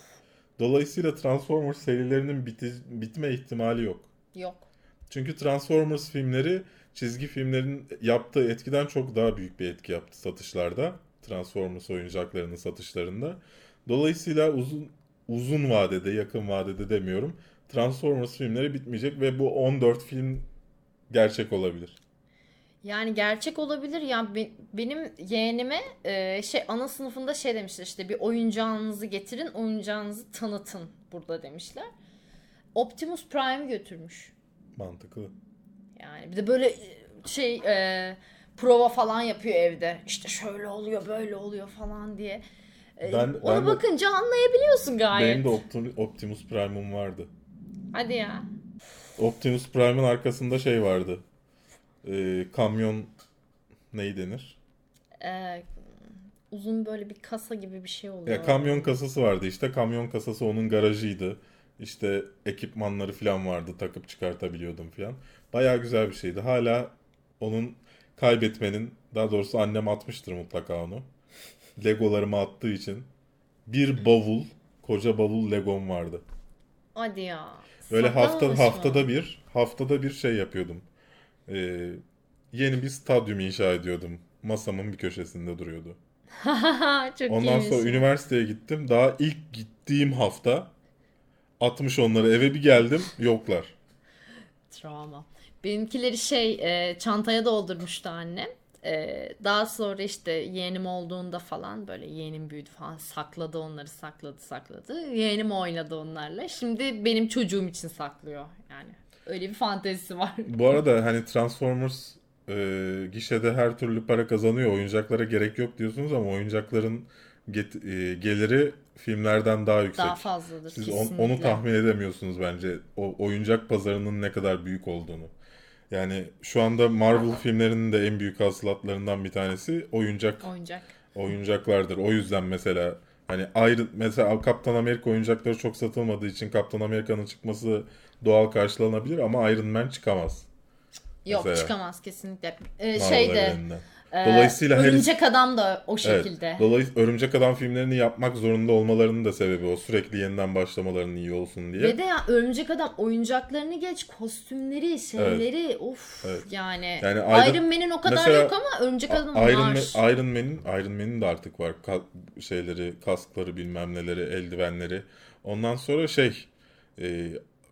Dolayısıyla Transformers serilerinin biti- bitme ihtimali yok. Yok. Çünkü Transformers filmleri çizgi filmlerin yaptığı etkiden çok daha büyük bir etki yaptı satışlarda. Transformers oyuncaklarının satışlarında. Dolayısıyla uzun uzun vadede, yakın vadede demiyorum. Transformers filmleri bitmeyecek ve bu 14 film gerçek olabilir. Yani gerçek olabilir ya Be- benim yeğenime e, şey ana sınıfında şey demişler işte bir oyuncağınızı getirin oyuncağınızı tanıtın burada demişler. Optimus Prime'i götürmüş. Mantıklı. Yani bir de böyle e, şey e, prova falan yapıyor evde. İşte şöyle oluyor böyle oluyor falan diye. E, Ben- ona ben de- bakınca anlayabiliyorsun gayet. Benim de Optim- Optimus Prime'um vardı. Hadi ya. Optimus Prime'ın arkasında şey vardı. Ee, kamyon neyi denir? E, uzun böyle bir kasa gibi bir şey oluyor. Ya kamyon kasası vardı işte. Kamyon kasası onun garajıydı. İşte ekipmanları falan vardı. Takıp çıkartabiliyordum falan. Bayağı güzel bir şeydi. Hala onun kaybetmenin daha doğrusu annem atmıştır mutlaka onu. Legolarımı attığı için bir bavul, koca bavul Legom vardı. Hadi ya. Böyle hafta Saklamamış mı? haftada bir, haftada bir şey yapıyordum. Ee, yeni bir stadyum inşa ediyordum. Masamın bir köşesinde duruyordu. Çok Ondan iyiymiş. sonra üniversiteye gittim. Daha ilk gittiğim hafta atmış onları. Eve bir geldim, yoklar. Travma. Benimkileri şey e, çantaya doldurmuştu annem. E, daha sonra işte yeğenim olduğunda falan böyle yeğenim büyüdü falan sakladı onları sakladı sakladı. Yeğenim oynadı onlarla. Şimdi benim çocuğum için saklıyor yani. Öyle bir fantezisi var. Bu arada hani Transformers e, gişede her türlü para kazanıyor. Oyuncaklara gerek yok diyorsunuz ama oyuncakların get- e, geliri filmlerden daha yüksek. Daha fazladır Siz on- kesinlikle. onu tahmin edemiyorsunuz bence. O oyuncak pazarının ne kadar büyük olduğunu. Yani şu anda Marvel filmlerinin de en büyük hasılatlarından bir tanesi oyuncak Oyuncak. oyuncaklardır. O yüzden mesela hani ayrı mesela Kaptan Amerika oyuncakları çok satılmadığı için Kaptan Amerika'nın çıkması doğal karşılanabilir ama Iron Man çıkamaz. Yok Mesela. çıkamaz kesinlikle. Ee, Marvel şeyde evreninden. E, Dolayısıyla her- Örümcek Adam da o Evet. şekilde. Dolayısıyla Örümcek Adam filmlerini yapmak zorunda olmalarının da sebebi o. Sürekli yeniden başlamalarının iyi olsun diye. Ve de ya Örümcek Adam oyuncaklarını geç kostümleri, şeyleri of Evet. yani. Yani Iron- Iron Man'in o kadar Mesela yok ama Örümcek Adam'ın Iron, var. Man, Iron Man'in Iron Man'in de artık var. Ka- şeyleri, kaskları, bilmem neleri, eldivenleri. Ondan sonra şey e,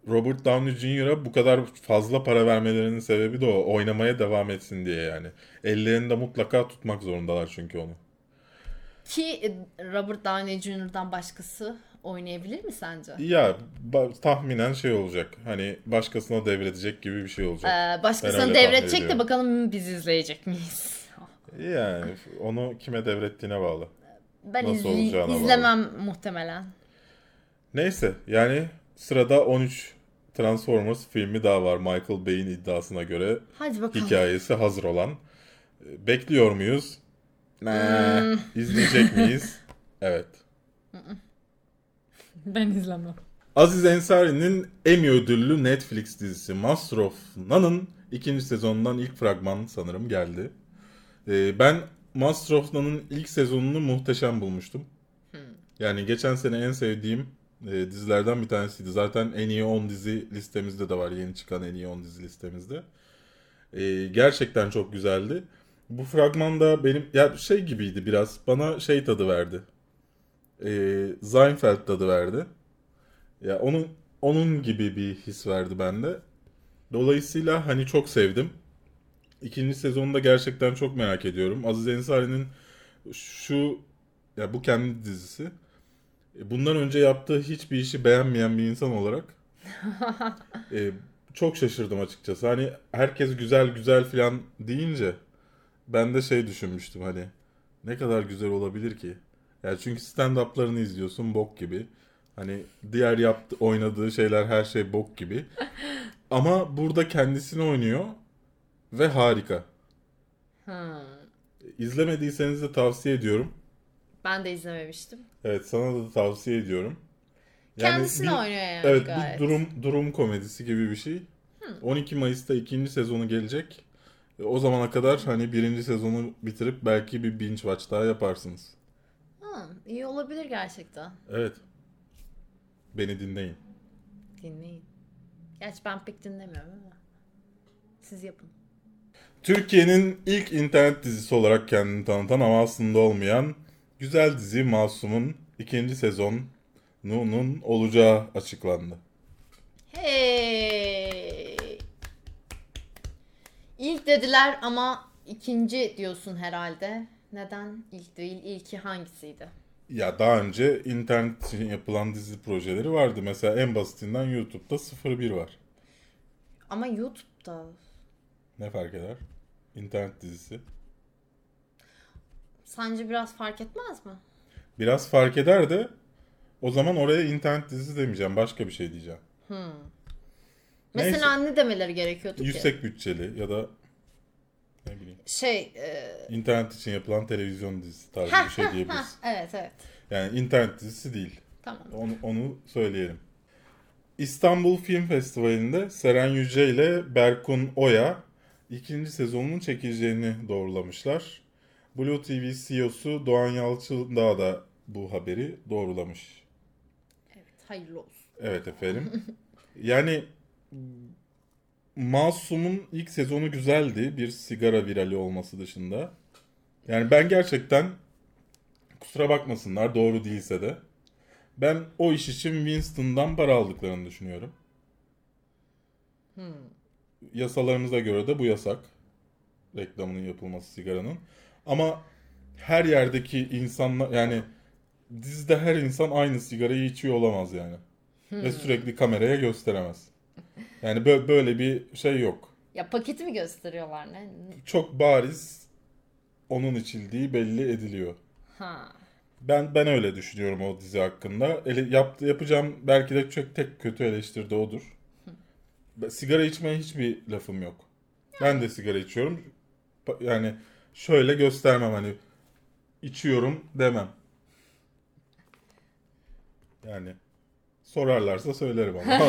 Robert Downey Jr.'a bu kadar fazla para vermelerinin sebebi de o. Oynamaya devam etsin diye yani. Ellerinde mutlaka tutmak zorundalar çünkü onu. Ki e, Robert Downey Jr.'dan başkası oynayabilir mi sence? Ya tahminen şey olacak. Hani başkasına devredecek gibi bir şey olacak. Ee, başkasına devredecek de bakalım biz izleyecek miyiz? Yani onu kime devrettiğine bağlı. Ben Nasıl izley- olacağına bağlı. izlemem muhtemelen. Neyse yani sırada 13 Transformers filmi daha var Michael Bay'in iddiasına göre. Hadi bakalım. Hikayesi hazır olan. Bekliyor muyuz? Ne? Hmm. İzleyecek miyiz? Evet. Ben izlemem. Aziz Ensari'nin Emmy ödüllü Netflix dizisi Master of None'ın ikinci sezonundan ilk fragman sanırım geldi. E, ben Master of None'ın ilk sezonunu muhteşem bulmuştum. Yani geçen sene en sevdiğim e, dizilerden bir tanesiydi. Zaten en iyi 10 dizi listemizde de var. Yeni çıkan en iyi 10 dizi listemizde. E, gerçekten çok güzeldi. Bu fragmanda benim ya şey gibiydi biraz. Bana şey tadı verdi. E, Seinfeld tadı verdi. Ya onun onun gibi bir his verdi bende. Dolayısıyla hani çok sevdim. İkinci sezonunda gerçekten çok merak ediyorum. Aziz Ensari'nin şu ya bu kendi dizisi. E, Bundan önce yaptığı hiçbir işi beğenmeyen bir insan olarak e, çok şaşırdım açıkçası. Hani herkes güzel güzel falan deyince ben de şey düşünmüştüm hani ne kadar güzel olabilir ki? Yani çünkü stand-up'larını izliyorsun bok gibi. Hani diğer yaptı, oynadığı şeyler her şey bok gibi. Ama burada kendisini oynuyor ve harika. Hmm. İzlemediyseniz de tavsiye ediyorum. Ben de izlememiştim. Evet sana da tavsiye ediyorum. Kendisini bir- oynuyor yani Evet gayet. bir durum durum komedisi gibi bir şey. 12 Mayıs'ta ikinci sezonu gelecek. E, O zamana kadar hani birinci sezonu bitirip belki bir binge watch daha yaparsınız. Ha, iyi olabilir gerçekten. Evet. Beni dinleyin. Dinleyin. Gerçi ben pek dinlemiyorum ama. Siz yapın. Türkiye'nin ilk internet dizisi olarak kendini tanıtan ama aslında olmayan güzel dizi Masum'un ikinci sezonunun olacağı açıklandı. Hey. İlk dediler ama ikinci diyorsun herhalde. Neden ilk değil? İlki hangisiydi? Ya daha önce internet için yapılan dizi projeleri vardı. Mesela en basitinden YouTube'da 01 var. Ama YouTube'da. Ne fark eder? İnternet dizisi. Sence biraz fark etmez mi? Biraz fark eder de o zaman oraya internet dizisi demeyeceğim. Başka bir şey diyeceğim. Mesela ne demeleri gerekiyordu ki? Yüksek bütçeli ya da ne bileyim Şey, e, internet için yapılan televizyon dizisi tarzı bir şey diyebiliriz. evet evet. Yani internet dizisi değil. Tamam. Onu, onu söyleyelim. İstanbul Film Festivali'nde Seren Yüce ile Berkun Oya ikinci sezonunun çekileceğini doğrulamışlar. Blue TV CEO'su Doğan Yalçındağ da bu haberi doğrulamış. Evet, hayırlı olsun. Evet efendim. Yani Masum'un ilk sezonu güzeldi. Bir sigara virali olması dışında. Yani ben gerçekten kusura bakmasınlar doğru değilse de ben o iş için Winston'dan para aldıklarını düşünüyorum. Yasalarımıza göre de bu yasak. Reklamının yapılması sigaranın. Ama her yerdeki insanlar yani dizide her insan aynı sigarayı içiyor olamaz yani. Ve sürekli kameraya gösteremez. Yani bö- böyle bir şey yok. Ya paketi mi gösteriyorlar ne? Çok bariz onun içildiği belli ediliyor. Ha. Ben ben öyle düşünüyorum o dizi hakkında. Ele, yaptı, yapacağım belki de çok tek kötü eleştiri de odur. Sigara içmeye hiçbir lafım yok. Ben de sigara içiyorum. Yani şöyle göstermem hani içiyorum demem. Yani sorarlarsa söylerim ama.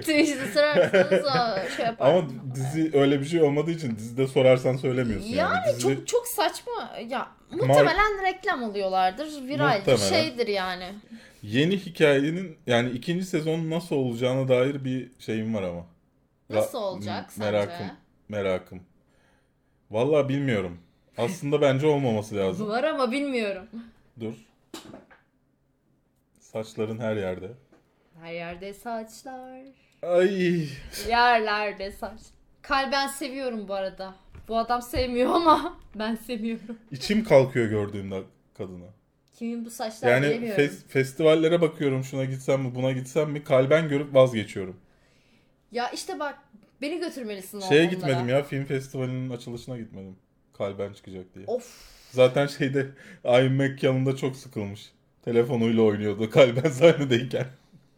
Twitch'te sorarsanız o şey yapar. ama dizi öyle bir şey olmadığı için dizide sorarsan söylemiyorsun yani. Yani Dizide- çok çok saçma. Ya muhtemelen reklam oluyorlardır. Viraldir. Şeydir yani. Yeni hikayenin yani ikinci sezon nasıl olacağına dair bir şeyim var ama. Nasıl Ra- olacak m- sence? Merakım. Merakım. Vallahi bilmiyorum. Aslında bence olmaması lazım. Var ama bilmiyorum. Dur. Saçların her yerde. Her yerde saçlar. Ay. Yerlerde saç. Kalben seviyorum bu arada. Bu adam sevmiyor ama ben seviyorum. içim kalkıyor gördüğümde kadını. Kimin bu saçlar Yani bilemiyorum. fes- festivallere bakıyorum şuna gitsem mi buna gitsem mi kalben görüp vazgeçiyorum. Ya işte bak beni götürmelisin Şeye onlara. gitmedim ya film festivalinin açılışına gitmedim. Kalben çıkacak diye. Of. Zaten şeyde IMAC yanında çok sıkılmış. Telefonuyla oynuyordu kalben sahnedeyken.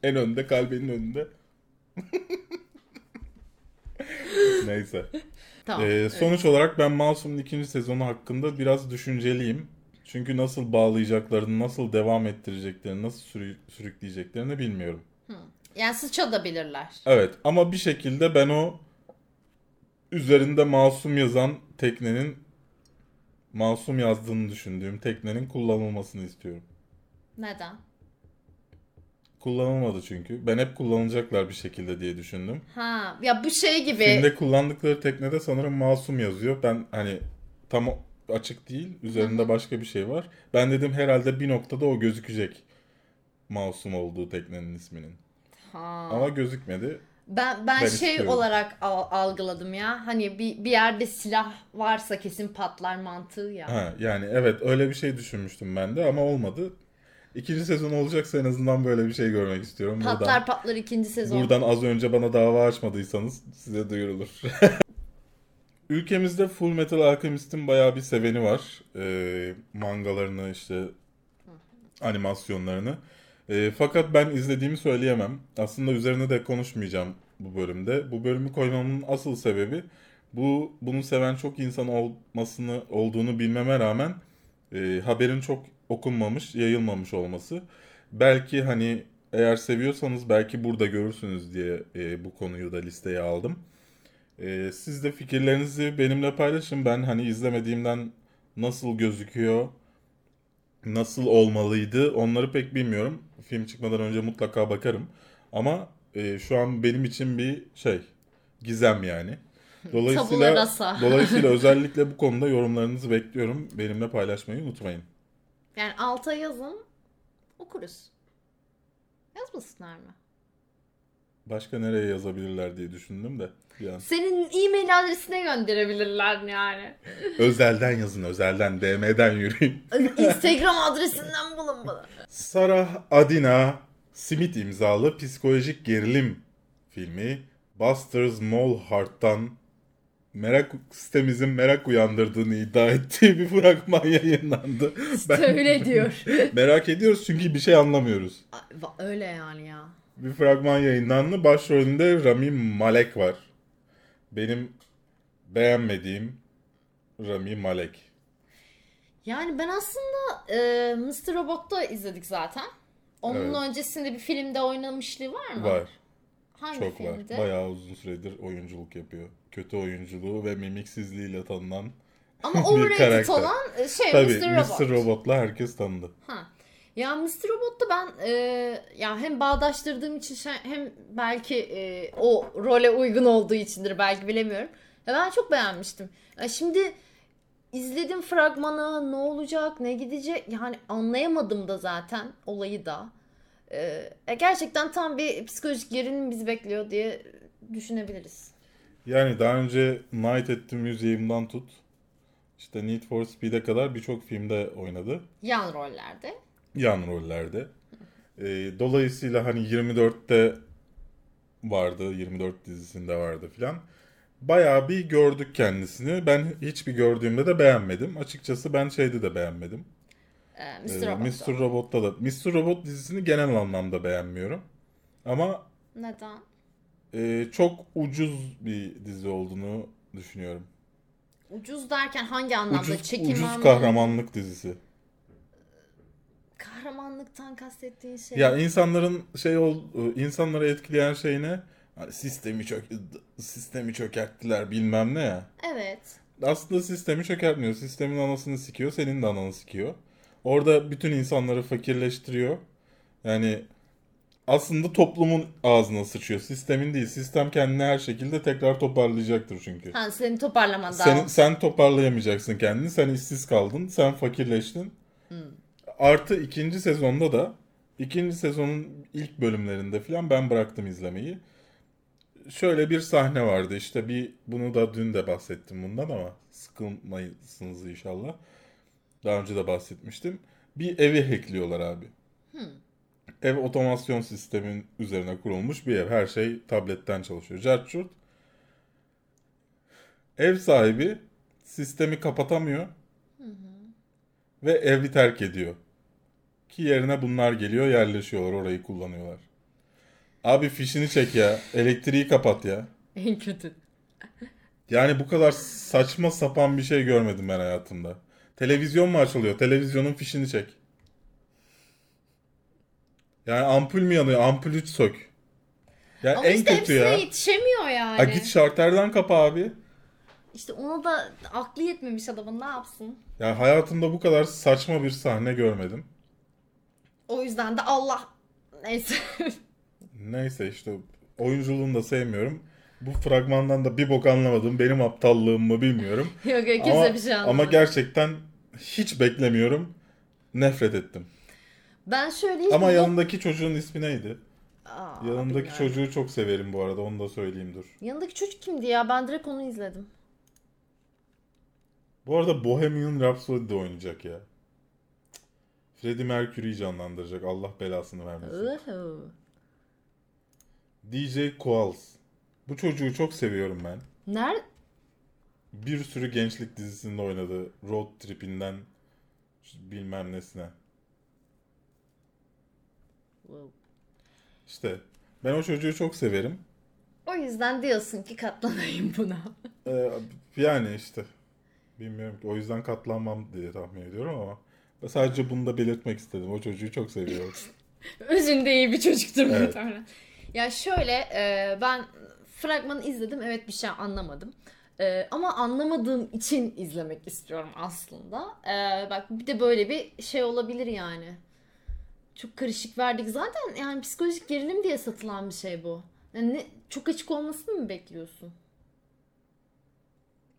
En önde kalbenin önünde. Neyse. Tamam. Ee, sonuç olarak ben Masum'un ikinci sezonu hakkında biraz düşünceliyim. Çünkü nasıl bağlayacaklarını, nasıl devam ettireceklerini, nasıl sürü- sürükleyeceklerini bilmiyorum. Yani sıçabilirler. Evet ama bir şekilde ben o üzerinde masum yazan teknenin masum yazdığını düşündüğüm teknenin kullanılmasını istiyorum. Neden? Kullanılmadı çünkü. Ben hep kullanılacaklar bir şekilde diye düşündüm. Ha ya bu şey gibi. Filmde kullandıkları teknede sanırım masum yazıyor. Ben hani tam açık değil. Üzerinde başka bir şey var. Ben dedim herhalde bir noktada o gözükecek. Masum olduğu teknenin isminin. Ha. Ama gözükmedi. Ben ben, Ben şey istiyorum. olarak al- algıladım ya. Hani bir bir yerde silah varsa kesin patlar mantığı ya. Ha, yani evet öyle bir şey düşünmüştüm ben de ama olmadı. İkinci sezon olacaksa en azından böyle bir şey görmek istiyorum. Patlar Buradan, patlar ikinci sezon. buradan az önce bana dava açmadıysanız size duyurulur. Ülkemizde Full Metal Alchemist'in bayağı bir seveni var. Ee, mangalarını işte animasyonlarını. Ee, fakat ben izlediğimi söyleyemem. Aslında üzerine de konuşmayacağım bu bölümde. Bu bölümü koymamın asıl sebebi bu bunu seven çok insan olmasını olduğunu bilmeme rağmen e, haberin çok okunmamış, yayılmamış olması. Belki hani eğer seviyorsanız belki burada görürsünüz diye e, bu konuyu da listeye aldım. E, siz de fikirlerinizi benimle paylaşın. Ben hani izlemediğimden nasıl gözüküyor, nasıl olmalıydı onları pek bilmiyorum. Film çıkmadan önce mutlaka bakarım. Ama e, şu an benim için bir şey, gizem yani. Dolayısıyla dolayısıyla özellikle bu konuda yorumlarınızı bekliyorum. Benimle paylaşmayı unutmayın. Yani alta yazın okuruz. Yazmasınlar mı? Başka nereye yazabilirler diye düşündüm de. An. Senin e-mail adresine gönderebilirler yani. Özelden yazın, özelden DM'den yürüyün. Instagram adresinden bulun bana. Sarah Adina Smith imzalı psikolojik gerilim filmi Buster Smallheart'tan merak sitemizin merak uyandırdığını iddia ettiği bir fragman yayınlandı. Ben- Öyle diyor. merak ediyoruz çünkü bir şey anlamıyoruz. Öyle yani ya. Bir fragman yayınlandı. Başrolünde Rami Malek var. Benim beğenmediğim Rami Malek. Yani ben aslında e, Mr. Robot'ta izledik zaten. Onun Evet. öncesinde bir filmde oynamışlığı var mı? Var. Hangi Çok var. filmde? Bayağı uzun süredir oyunculuk yapıyor. Kötü oyunculuğu ve mimiksizliğiyle tanınan Ama bir overrated karakter. olan e, şey Tabii Mr. Robot. Mr. Robot'la herkes tanıdı. Ha. Ya Mr. Robot'ta ben e, ya hem bağdaştırdığım için şey- hem belki e, o role uygun olduğu içindir belki bilemiyorum. Ya ben çok beğenmiştim. Ya şimdi izledim fragmanı ne olacak ne gidecek yani anlayamadım da zaten olayı da. E, e, gerçekten tam bir psikolojik gerilim bizi bekliyor diye düşünebiliriz. Yani daha önce Night at the Museum'dan tut. işte Need for Speed'e kadar birçok filmde oynadı. Yan rollerde. Yan rollerde. Ee, dolayısıyla hani 24'te vardı. 24 dizisinde vardı filan. Bayağı bir gördük kendisini. Ben hiçbir gördüğümde de beğenmedim. Açıkçası ben şeyde de beğenmedim. Ee, Ee, Mr. Robot'ta. Mr. Robot'ta da. Mr. Robot dizisini genel anlamda beğenmiyorum. Ama Neden? e, çok ucuz bir dizi olduğunu düşünüyorum. Ucuz derken hangi anlamda? Ucuz, Çekim ucuz anlamında- kahramanlık dizisi. Kahramanlıktan kastettiğin şey. Ya insanların şey ol, insanları etkileyen şey ne? Hani sistemi çök sistemi çökerttiler bilmem ne ya. Evet. Aslında sistemi çökertmiyor. Sistemin anasını sikiyor, senin de ananı sikiyor. Orada bütün insanları fakirleştiriyor. Yani aslında toplumun ağzına sıçıyor. Sistemin değil. Sistem kendini her şekilde tekrar toparlayacaktır çünkü. Ha seni toparlaman daha. Senin, sen toparlayamayacaksın kendini. Sen işsiz kaldın. Sen fakirleştin. Artı ikinci sezonda da ikinci sezonun ilk bölümlerinde falan ben bıraktım izlemeyi. Şöyle bir sahne vardı işte bir bunu da dün de bahsettim bundan ama sıkılmayısınız inşallah. Daha önce de bahsetmiştim. Bir evi hackliyorlar abi. Ev otomasyon sistemin üzerine kurulmuş bir ev. Her şey tabletten çalışıyor. Cartçurt. Ev sahibi sistemi kapatamıyor. Ve evi terk ediyor. Ki yerine bunlar geliyor yerleşiyorlar orayı kullanıyorlar. Abi fişini çek ya. Elektriği kapat ya. En kötü. Yani bu kadar saçma sapan bir şey görmedim ben hayatımda. Televizyon mu açılıyor? Televizyonun fişini çek. Yani ampul mü yanıyor? Ampulü sök. Ya Ama en işte kötü hepsine ya. yetişemiyor yani. Ha git şarterden kapa abi. İşte ona da aklı yetmemiş adamın ne yapsın? Ya hayatımda bu kadar saçma bir sahne görmedim. O yüzden de Allah neyse. Neyse işte oyunculuğunu da sevmiyorum. Bu fragmandan da bir bok anlamadım. Benim aptallığım mı bilmiyorum. yok yok kimse ama, bir şey ama anlamadı. gerçekten hiç beklemiyorum. Nefret ettim. Ben şöyle Ama bunu- yanındaki çocuğun ismi neydi? Aa, Yanındaki bilmiyorum. çocuğu çok severim bu arada. Onu da söyleyeyim dur. Yanındaki çocuk kimdi ya? Ben direkt onu izledim. Bu arada Bohemian Rhapsody de oynayacak ya. Freddie Mercury'yi canlandıracak. Allah belasını vermesin. DJ Qualls. Bu çocuğu çok seviyorum ben. Nerede? Bir sürü gençlik dizisinde oynadı. Road Trip'inden bilmem nesine. İşte ben o çocuğu çok severim. O yüzden diyorsun ki katlanayım buna. Ee, yani işte bilmiyorum ki o yüzden katlanmam diye tahmin ediyorum ama sadece bunu da belirtmek istedim. O çocuğu çok seviyorum. Özünde iyi bir çocuktur Evet. muhtemelen. Ya şöyle e, ben fragmanı izledim. Evet bir şey anlamadım. E, ama anlamadığım için izlemek istiyorum aslında. E, bak bir de böyle bir şey olabilir yani. Çok karışık verdik. Zaten yani psikolojik gerilim diye satılan bir şey bu. Yani ne, çok açık olmasını mı bekliyorsun?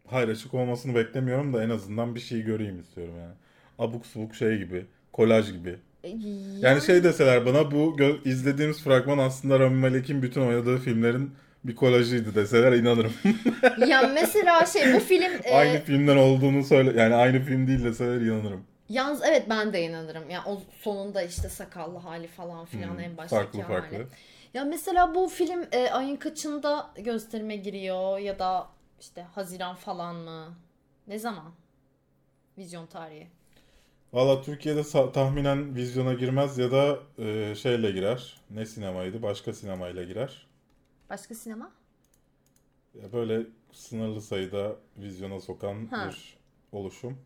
Hayır açık olmasını beklemiyorum da en azından bir şey göreyim istiyorum yani. Abuk subuk şey gibi, kolaj gibi. E, Yani şey deseler bana bu izlediğimiz fragman aslında Rami Malek'in bütün oynadığı filmlerin bir kolajıydı deseler inanırım. ya mesela şey bu film e, aynı filmden olduğunu söyle yani aynı film değil deseler inanırım. Yalnız evet ben de inanırım. Ya o sonunda işte sakallı hali falan filan Hmm, en baştaki farklı hali. farklı. Ya mesela bu film e, ayın kaçında gösterime giriyor ya da işte Haziran falan mı? Ne zaman? Vizyon tarihi. Valla Türkiye'de tahminen vizyona girmez ya da e, şeyle girer. Ne sinemaydı? Başka sinemayla girer. Başka sinema? Ya böyle sınırlı sayıda vizyona sokan Ha. bir oluşum.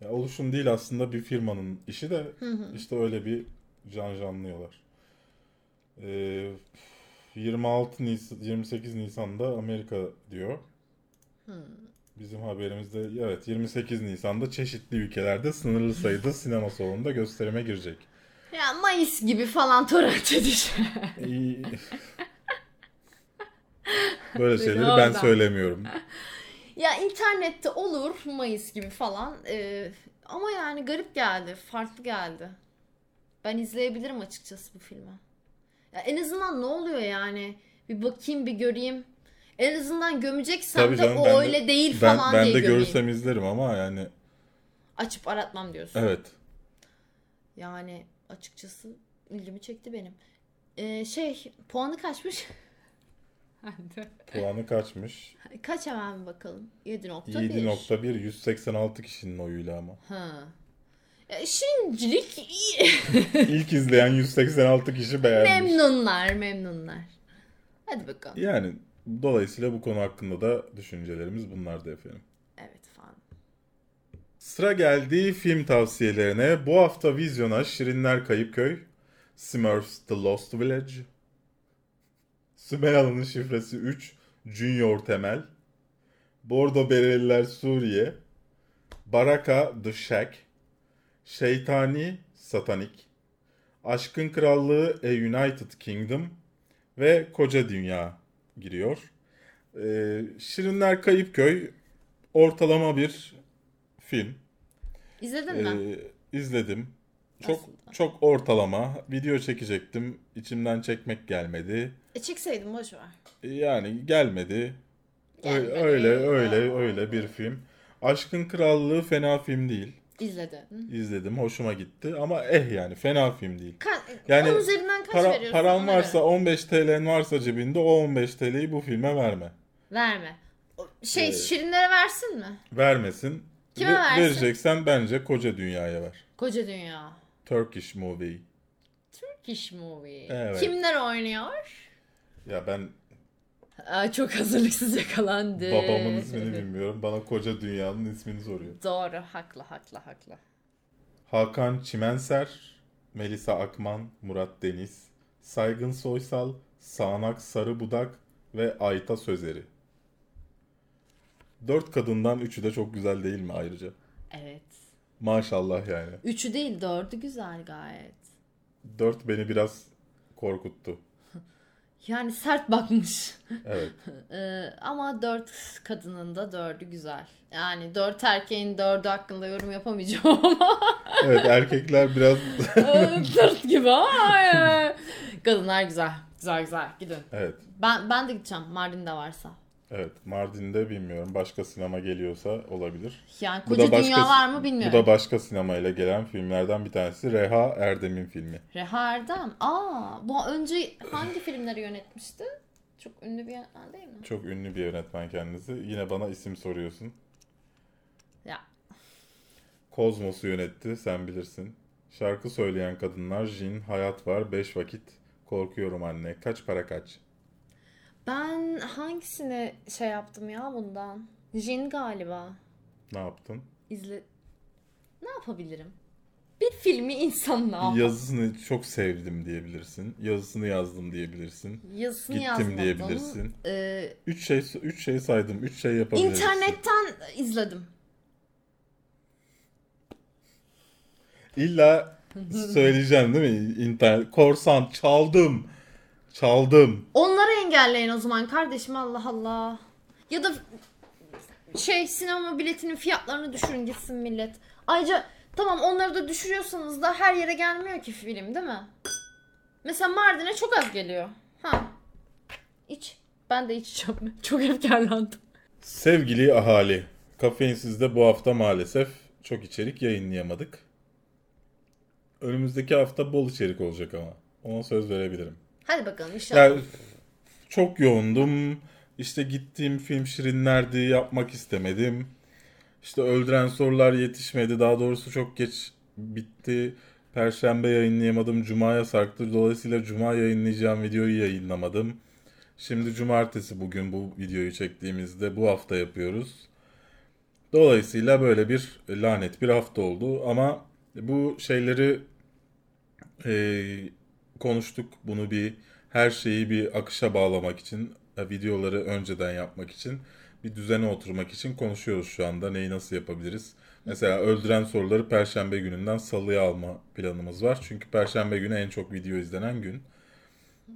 Ya oluşum değil aslında bir firmanın işi de işte öyle bir can canlıyorlar. Ee, 26 Nisan 28 Nisan'da Amerika diyor. Bizim haberimizde evet 28 Nisan'da çeşitli ülkelerde sınırlı sayıda sinema salonunda gösterime girecek. Ya Mayıs gibi falan torrent. İyi. Böyle şeyleri ben söylemiyorum. ya internette olur Mayıs gibi falan. E, ama yani garip geldi. Farklı geldi. Ben izleyebilirim açıkçası bu filmi. Ya en azından ne oluyor yani? Bir bakayım bir göreyim. En azından gömeceksem Tabii de canım, o ben de- öyle değil Ben, falan ben diye de gömeyim. görürsem izlerim ama yani Açıp aratmam diyorsun. evet. Yani açıkçası ilgimi çekti benim. Ee, şey puanı kaçmış? Hadi. Puanı kaçmış? Kaç hemen bir bakalım. 7.1. 7.1 186 kişinin oyuyla ama. Ha. E, Şirincilik iyi. İlk izleyen 186 kişi beğenmiş. memnunlar memnunlar. Hadi bakalım. Yani dolayısıyla bu konu hakkında da düşüncelerimiz bunlardı efendim. Evet falan. Sıra geldi film tavsiyelerine. Bu hafta vizyona Şirinler Kayıpköy, Smurfs The Lost Village, Sümeyye'nin şifresi 3, Junior Temel, Bordo Bereliler Suriye, Baraka The Shack, Şeytani Satanik, Aşkın Krallığı A United Kingdom ve Koca Dünya giriyor. Ee, Şirinler Kayıpköy ortalama bir film. İzledin mi? Ee, izledim. Çok Aslında. çok ortalama. Video çekecektim. İçimden çekmek gelmedi. E çekseydin boş ver. Yani gelmedi. Gelmedi. Öyle öyle Aa. öyle bir film. Aşkın Krallığı fena film değil. İzledin. İzledim, hoşuma gitti ama eh yani fena film değil. Ka- Yani onun üzerinden kaç Para, veriyorsun? paran varsa göre? 15 TL'n varsa cebinde o 15 TL'yi bu filme verme. Verme. Şey Ee, şirinlere versin mi? Vermesin. Kime Ve- versin? Vereceksen bence koca dünyaya ver. Koca Dünya. Turkish movie. Turkish movie. Evet. Kimler oynuyor? Ya ben Aa, çok hazırlıksız yakalandı. babamın ismini bilmiyorum. Bana koca dünyanın ismini soruyor. Doğru. Haklı haklı haklı. Hakan Çimenser, Melisa Akman, Murat Deniz, Saygın Soysal, Sağnak Sarıbudak ve Ayta Sözeri. Dört kadından üçü de çok güzel değil mi ayrıca? Evet. Maşallah yani. Üçü değil dördü güzel gayet. Dört beni biraz korkuttu. Yani sert bakmış. Evet. Ee, ama dört kadının da dördü güzel. Yani dört erkeğin dördü hakkında yorum yapamayacağım ama Evet erkekler biraz dırt gibi ama. Kadınlar güzel. Güzel güzel. Gidin. evet. Ben ben de gideceğim Mardin'de varsa. Evet. Mardin'de bilmiyorum. Başka sinema geliyorsa olabilir. Yani Bu koca başka- dünya var mı Bu bilmiyorum. da başka sinemayla gelen filmlerden bir tanesi. Reha Erdem'in filmi. Reha Erdem. Aa, bu önce hangi filmleri yönetmişti? Çok ünlü bir yönetmen değil mi? Çok ünlü bir yönetmen kendisi. Yine bana isim soruyorsun. Ya Kozmos'u yönetti, sen bilirsin. Şarkı söyleyen kadınlar, Jin, Hayat Var, Beş Vakit, Korkuyorum Anne, Kaç Para Kaç. Ben hangisini şey yaptım ya bundan? Jin galiba. Ne yaptın? İzle... Ne yapabilirim? Bir filmi insan ne yapar? Yazısını çok sevdim diyebilirsin. Yazısını yazdım diyebilirsin. Yazısını Gittim yazmadım. diyebilirsin. Ee, Üç şey üç şey saydım. Üç şey yapabilirsin. internetten izledim. İlla söyleyeceğim değil mi? İnternet. Korsan çaldım. Çaldım. Onları engelleyin o zaman kardeşim Allah Allah. Ya da şey sinema biletinin fiyatlarını düşürün gitsin millet. Ayrıca tamam onları da düşürüyorsanız da her yere gelmiyor ki film değil mi? Mesela Mardin'e çok az geliyor. Ha. İç. Ben de içeceğim. Çok efkarlandım. Sevgili ahali, Kafeinsiz'de bu hafta maalesef çok içerik yayınlayamadık. Önümüzdeki hafta bol içerik olacak ama. Ona söz verebilirim. Hadi bakalım inşallah. Ya çok yoğundum. İşte gittiğim film Şirinlerdi yapmak istemedim. İşte öldüren sorular yetişmedi. Daha doğrusu çok geç bitti. Perşembe yayınlayamadım. Cuma'ya sarktı. Dolayısıyla Cuma yayınlayacağım videoyu yayınlamadım. Şimdi cumartesi bugün bu videoyu çektiğimizde bu hafta yapıyoruz. Dolayısıyla böyle bir lanet bir hafta oldu ama bu şeyleri e, konuştuk. Bunu bir her şeyi bir akışa bağlamak için, e, videoları önceden yapmak için, bir düzene oturmak için konuşuyoruz şu anda. Neyi nasıl yapabiliriz? Mesela öldüren soruları Perşembe gününden Salı'ya alma planımız var. Çünkü Perşembe günü en çok video izlenen gün.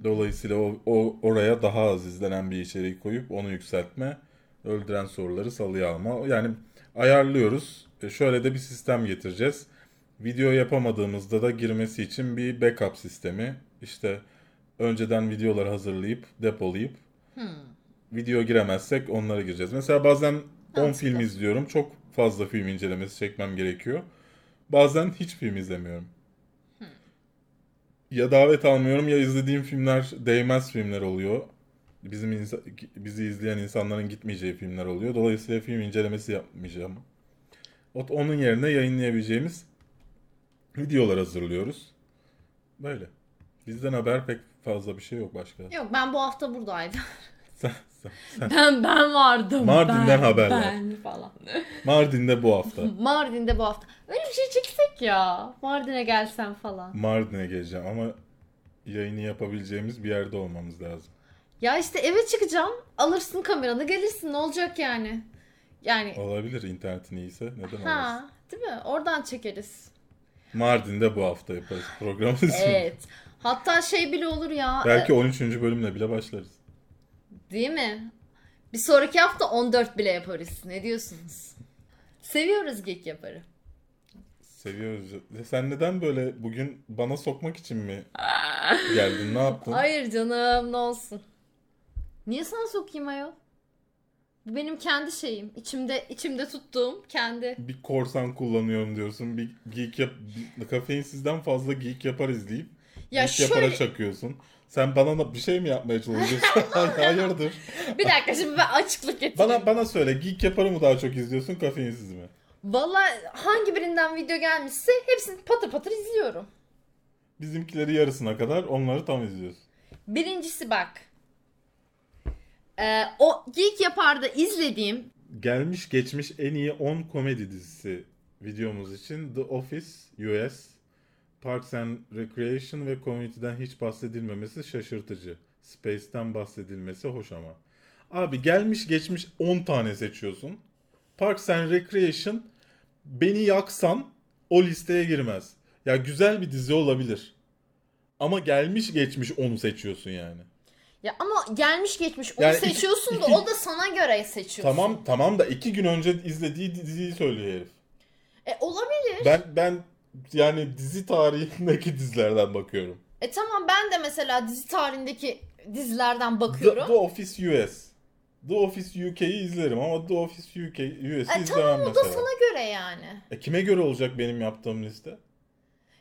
Dolayısıyla o, o oraya daha az izlenen bir içeriği koyup onu yükseltme, öldüren soruları Salı'ya alma. Yani ayarlıyoruz. E, şöyle de bir sistem getireceğiz. Video yapamadığımızda da girmesi için bir backup sistemi. İşte önceden videoları hazırlayıp depolayıp video giremezsek onlara gireceğiz. Mesela bazen 10 Mantıklı. film izliyorum. Çok fazla film incelemesi çekmem gerekiyor. Bazen hiç film izlemiyorum. Ya davet almıyorum ya izlediğim filmler değmez filmler oluyor. Bizim insa- bizi izleyen insanların gitmeyeceği filmler oluyor. Dolayısıyla film incelemesi yapmayacağım. Onun yerine yayınlayabileceğimiz videolar hazırlıyoruz. Böyle. Bizden haber pek fazla bir şey yok başka. Yok ben bu hafta buradaydım. Sen, sen, sen. Ben ben vardım. Mardin'den ben, haberler. Ben falan. Mardin'de bu hafta. Mardin'de bu hafta. Öyle bir şey çeksek ya. Mardin'e gelsen falan. Mardin'e geleceğim ama yayını yapabileceğimiz bir yerde olmamız lazım. Ya işte eve çıkacağım. Alırsın kameranı gelirsin. Ne olacak yani? Yani Olabilir internetin iyiyse neden olmasın. ha değil mi? Oradan çekeriz. Mardin'de bu hafta yaparız programımızı. Evet. Hatta şey bile olur ya. Belki 13. bölümle bile başlarız. e, Değil mi? Bir sonraki hafta 14 bile yaparız. Ne diyorsunuz? Seviyoruz geek yaparı. Seviyoruz. E Sen neden böyle bugün bana sokmak için mi geldin? Ne yaptın? Hayır canım ne olsun. Niye sana sokayım ayol? Benim kendi şeyim. İçimde içimde tuttuğum kendi. Bir korsan kullanıyorum diyorsun. Bir geek yap bir- kafeinsizden fazla geek yapar izleyip Ya geek yapara şöyle çakıyorsun. Sen bana bir şey mi yapmaya çalışıyorsun? Hayırdır? bir dakika şimdi ben açıklık getireyim. Bana bana söyle geek yaparı mı daha çok izliyorsun kafeinsiz mi? Valla hangi birinden video gelmişse hepsini patır patır izliyorum. Bizimkileri yarısına kadar onları tam izliyorsun. Birincisi bak. Ee, o Geek Yapar'da izlediğim Gelmiş geçmiş en iyi 10 komedi dizisi videomuz için The Office US, Parks and Recreation ve Community'den hiç bahsedilmemesi şaşırtıcı. Space'ten bahsedilmesi hoş ama. Abi gelmiş geçmiş 10 tane seçiyorsun. Parks and Recreation beni yaksan o listeye girmez. Ya güzel bir dizi olabilir. Ama gelmiş geçmiş onu seçiyorsun yani. Ya ama gelmiş geçmiş onu Yani iki- seçiyorsun da iki- o da sana göre seçiyorsun. Tamam tamam da iki gün önce izlediği diziyi söylüyor herif. E olabilir. Ben ben yani dizi tarihindeki dizilerden bakıyorum. E tamam ben de mesela dizi tarihindeki dizilerden The, bakıyorum. The Office US. The Office UK'yi izlerim ama The Office UK US'i E izlemem tamam o da mesela. sana göre yani. E kime göre olacak benim yaptığım liste?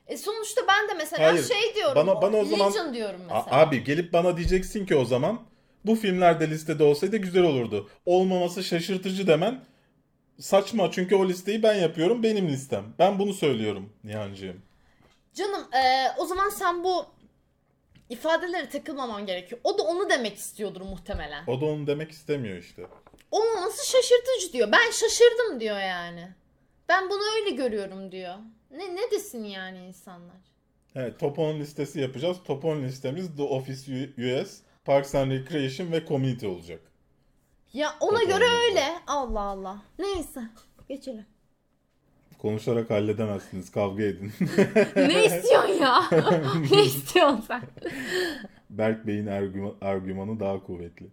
E sonuçta ben de mesela Hayır, şey diyorum. bana- bana o zaman- Legion diyorum mesela. abi gelip bana diyeceksin ki o zaman bu filmler de listede olsaydı güzel olurdu. Olmaması şaşırtıcı demen saçma çünkü o listeyi ben yapıyorum benim listem. Ben bunu söylüyorum Nihancığım. Canım e, o zaman sen bu ifadelere takılmaman gerekiyor. O da onu demek istiyordur muhtemelen. O da onu demek istemiyor işte. Olmaması şaşırtıcı diyor. Ben şaşırdım diyor yani. Ben bunu öyle görüyorum diyor. Ne ne desin yani insanlar? Evet, top 10 listesi yapacağız. Top 10 listemiz The Office US, Parks and Recreation ve Community olacak. Ya ona Çok göre öyle. Allah Allah. Neyse. Geçelim. Konuşarak halledemezsiniz, kavga edin. ne istiyorsun ya? ne istiyorsun sen? Berk Bey'in argüma- argümanı daha kuvvetli.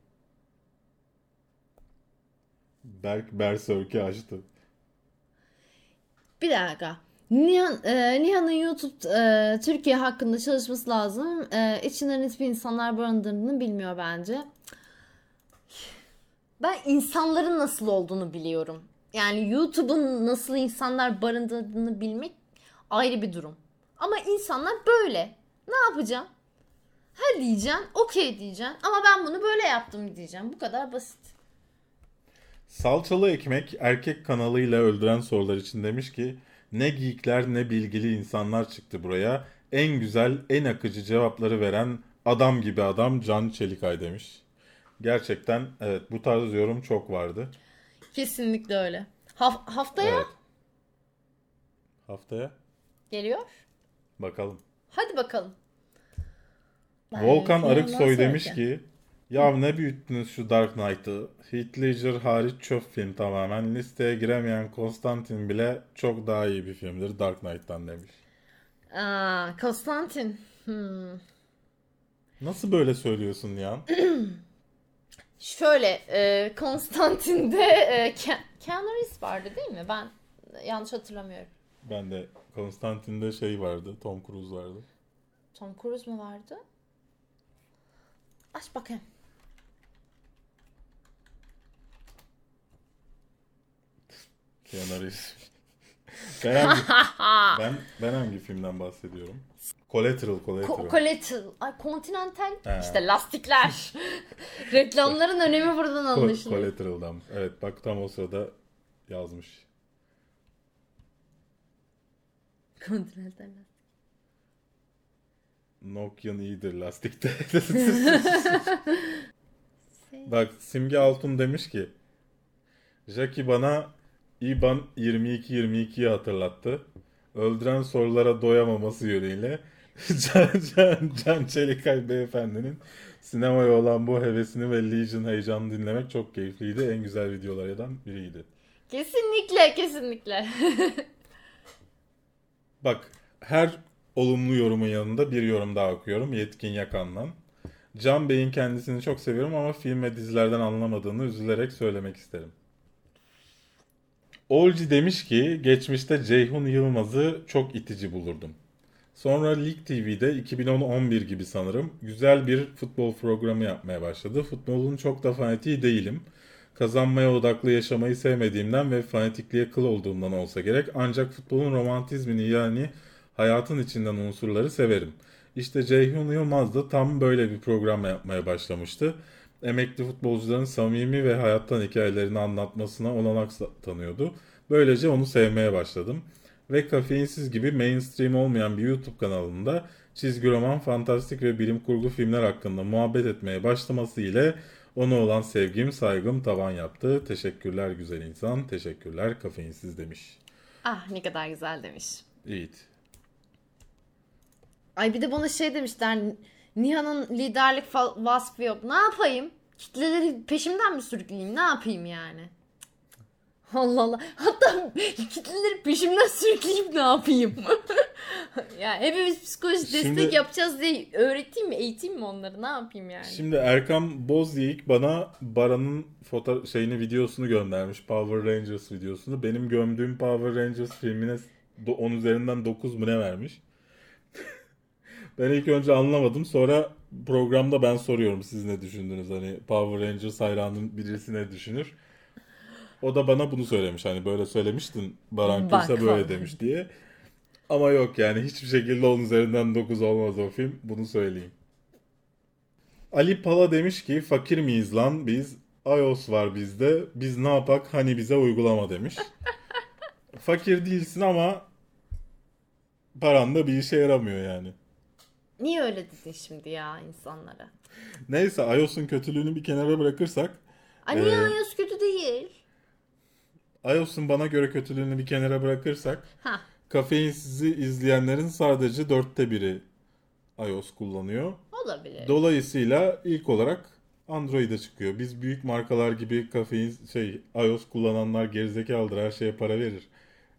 Berk Berserk'i açtı. Bir dakika. Nihan, e, Nihan'ın YouTube e, Türkiye hakkında çalışması lazım. E, içinden hiçbir insanlar barındırdığını bilmiyor bence. Ben insanların nasıl olduğunu biliyorum. Yani YouTube'un nasıl insanlar barındırdığını bilmek ayrı bir durum. Ama insanlar böyle. Ne yapacağım? Ha diyeceksin, okey diyeceksin. Ama ben bunu böyle yaptım diyeceğim. Bu kadar basit. Salçalı Ekmek erkek kanalıyla öldüren sorular için demiş ki ne geekler ne bilgili insanlar çıktı buraya. En güzel, en akıcı cevapları veren adam gibi adam Can Çelikay demiş. Gerçekten evet bu tarz yorum çok vardı. Kesinlikle öyle. Haf- haftaya Evet. Haftaya geliyor. bakalım. Hadi bakalım. Volkan Belki Arıksoy demiş ki ya ne büyüttünüz şu Dark Knight'ı. Heath Ledger hariç çöp film tamamen. Listeye giremeyen Konstantin bile çok daha iyi bir filmdir Dark Knight'tan demiş. Aa, Konstantin. Hmm. Nasıl böyle söylüyorsun Nihan? Şöyle, e, Konstantin'de e, Reeves vardı değil mi? Ben yanlış hatırlamıyorum. Ben de Konstantin'de şey vardı, Tom Cruise vardı. Tom Cruise mu vardı? Aç bakayım. Reeves. ben, hangi, ben, ben hangi filmden bahsediyorum? Collateral, Collateral. Ko- Collateral. Ay Continental. He. İşte lastikler. Reklamların önemi buradan Co- anlaşılıyor. Collateral'dan. Evet bak tam o sırada yazmış. Kontinental lastik. Nokia'nın iyidir lastikte. Bak Simge Altun demiş ki Jackie bana İban 22-22'yi hatırlattı. Öldüren sorulara doyamaması yönüyle Can, Can, Can Çelikay beyefendinin sinemaya olan bu hevesini ve Legion heyecanını dinlemek çok keyifliydi. En güzel videolardan biriydi. Kesinlikle kesinlikle. Bak her olumlu yorumun yanında bir yorum daha okuyorum. Yetkin Yakan'dan. Can Bey'in kendisini çok seviyorum ama film ve dizilerden anlamadığını üzülerek söylemek isterim. Olci demiş ki geçmişte Ceyhun Yılmaz'ı çok itici bulurdum. Sonra Lig TV'de 2010-11 gibi sanırım güzel bir futbol programı yapmaya başladı. Futbolun çok da fanatiği değilim. Kazanmaya odaklı yaşamayı sevmediğimden ve fanatikliğe kıl olduğumdan olsa gerek. Ancak futbolun romantizmini yani hayatın içinden unsurları severim. İşte Ceyhun Yılmaz da tam böyle bir program yapmaya başlamıştı. Emekli futbolcuların samimi ve hayattan hikayelerini anlatmasına olanak tanıyordu. Böylece onu sevmeye başladım. Ve kafeinsiz gibi mainstream olmayan bir YouTube kanalında çizgi roman, fantastik ve bilim kurgu filmler hakkında muhabbet etmeye başlaması ile ona olan sevgim, saygım tavan yaptı. Teşekkürler güzel insan, teşekkürler kafeinsiz demiş. Ah ne kadar güzel demiş. Yiğit. Ay bir de bana şey demişler. Nihan'ın liderlik vasfı yok. Ne yapayım? Kitleleri peşimden mi sürükleyeyim? Ne yapayım yani? Allah Allah. Hatta kitleleri peşimden sürükleyip ne yapayım? ya hepimiz psikolojik Şimdi- destek yapacağız diye öğreteyim mi, eğiteyim mi onları? Ne yapayım yani? Şimdi Erkan Bozyik bana Baran'ın foto şeyini videosunu göndermiş. Power Rangers videosunu. Benim gömdüğüm Power Rangers filmine 10 üzerinden 9 mu ne vermiş. Ben ilk önce anlamadım. Sonra programda ben soruyorum siz ne düşündünüz? Hani Power Rangers hayranın birisi ne düşünür? O da bana bunu söylemiş. Hani böyle söylemiştin Baran Kürse böyle demiş diye. Ama yok yani hiçbir şekilde 10 üzerinden 9 olmaz o film. Bunu söyleyeyim. Ali Pala demiş ki fakir miyiz lan biz? iOS var bizde. Biz ne yapak hani bize uygulama demiş. fakir değilsin ama paran da bir işe yaramıyor yani. Niye öyle dedin şimdi ya insanlara? Neyse iOS'un kötülüğünü bir kenara bırakırsak Ay niye Ee, iOS kötü değil? iOS'un bana göre kötülüğünü bir kenara bırakırsak Ha. kafeinsizi izleyenlerin sadece dörtte biri iOS kullanıyor. Olabilir. Dolayısıyla ilk olarak Android'e çıkıyor. Biz büyük markalar gibi kafein şey iOS kullananlar gerizekalıdır her şeye para verir.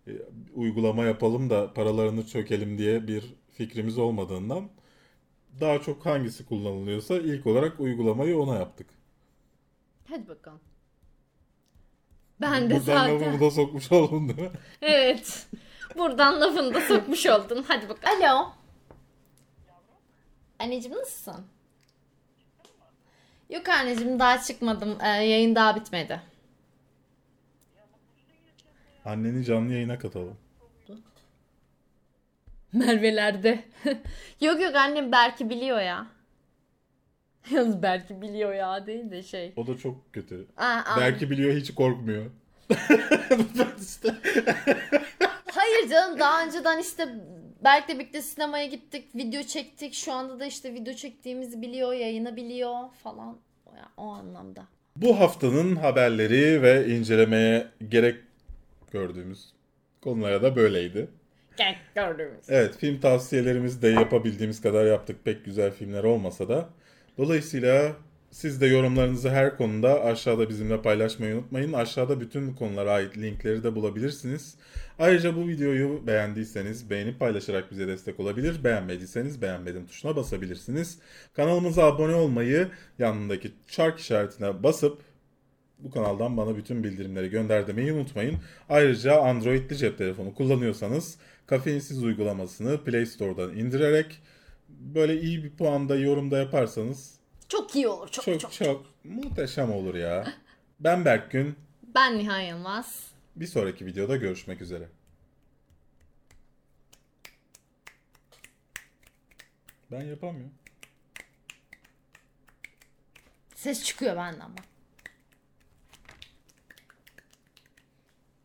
E, uygulama yapalım da paralarını çökelim diye bir fikrimiz olmadığından daha çok hangisi kullanılıyorsa ilk olarak uygulamayı ona yaptık. Hadi bakalım. Ben de Buradan zaten. lafımı da sokmuş oldum değil mi? Evet. Buradan lafını da sokmuş oldun. Hadi bak. Alo. Anneciğim nasılsın? Yok anneciğim daha çıkmadım. Ee, yayın daha bitmedi. Anneni canlı yayına katalım. Merve'lerde. yok yok annem belki biliyor ya. Yalnız belki biliyor ya değil de şey. O da çok kötü. Aa. Belki biliyor hiç korkmuyor. işte. Hayır canım daha önceden işte Berk'le birlikte sinemaya gittik, video çektik. Şu anda da işte video çektiğimizi biliyor, yayını biliyor falan. O, ya- o anlamda. Bu haftanın haberleri ve incelemeye gerek gördüğümüz konulara da böyleydi. Gördüğümüz. Evet film tavsiyelerimizi de yapabildiğimiz kadar yaptık. Pek güzel filmler olmasa da. Dolayısıyla siz de yorumlarınızı her konuda aşağıda bizimle paylaşmayı unutmayın. Aşağıda bütün konulara ait linkleri de bulabilirsiniz. Ayrıca bu videoyu beğendiyseniz beğenip paylaşarak bize destek olabilir. Beğenmediyseniz beğenmedim tuşuna basabilirsiniz. Kanalımıza abone olmayı, yanındaki çark işaretine basıp bu kanaldan bana bütün bildirimleri gönder demeyi unutmayın. Ayrıca Android'li cep telefonu kullanıyorsanız kafeinsiz uygulamasını Play Store'dan indirerek böyle iyi bir puanda yorumda yaparsanız Çok iyi olur, çok çok çok. çok, muhteşem olur ya. Ben Berk Gün. Ben Nihan Yılmaz. Bir sonraki videoda görüşmek üzere. Ben yapamıyorum. Ses çıkıyor benden bak.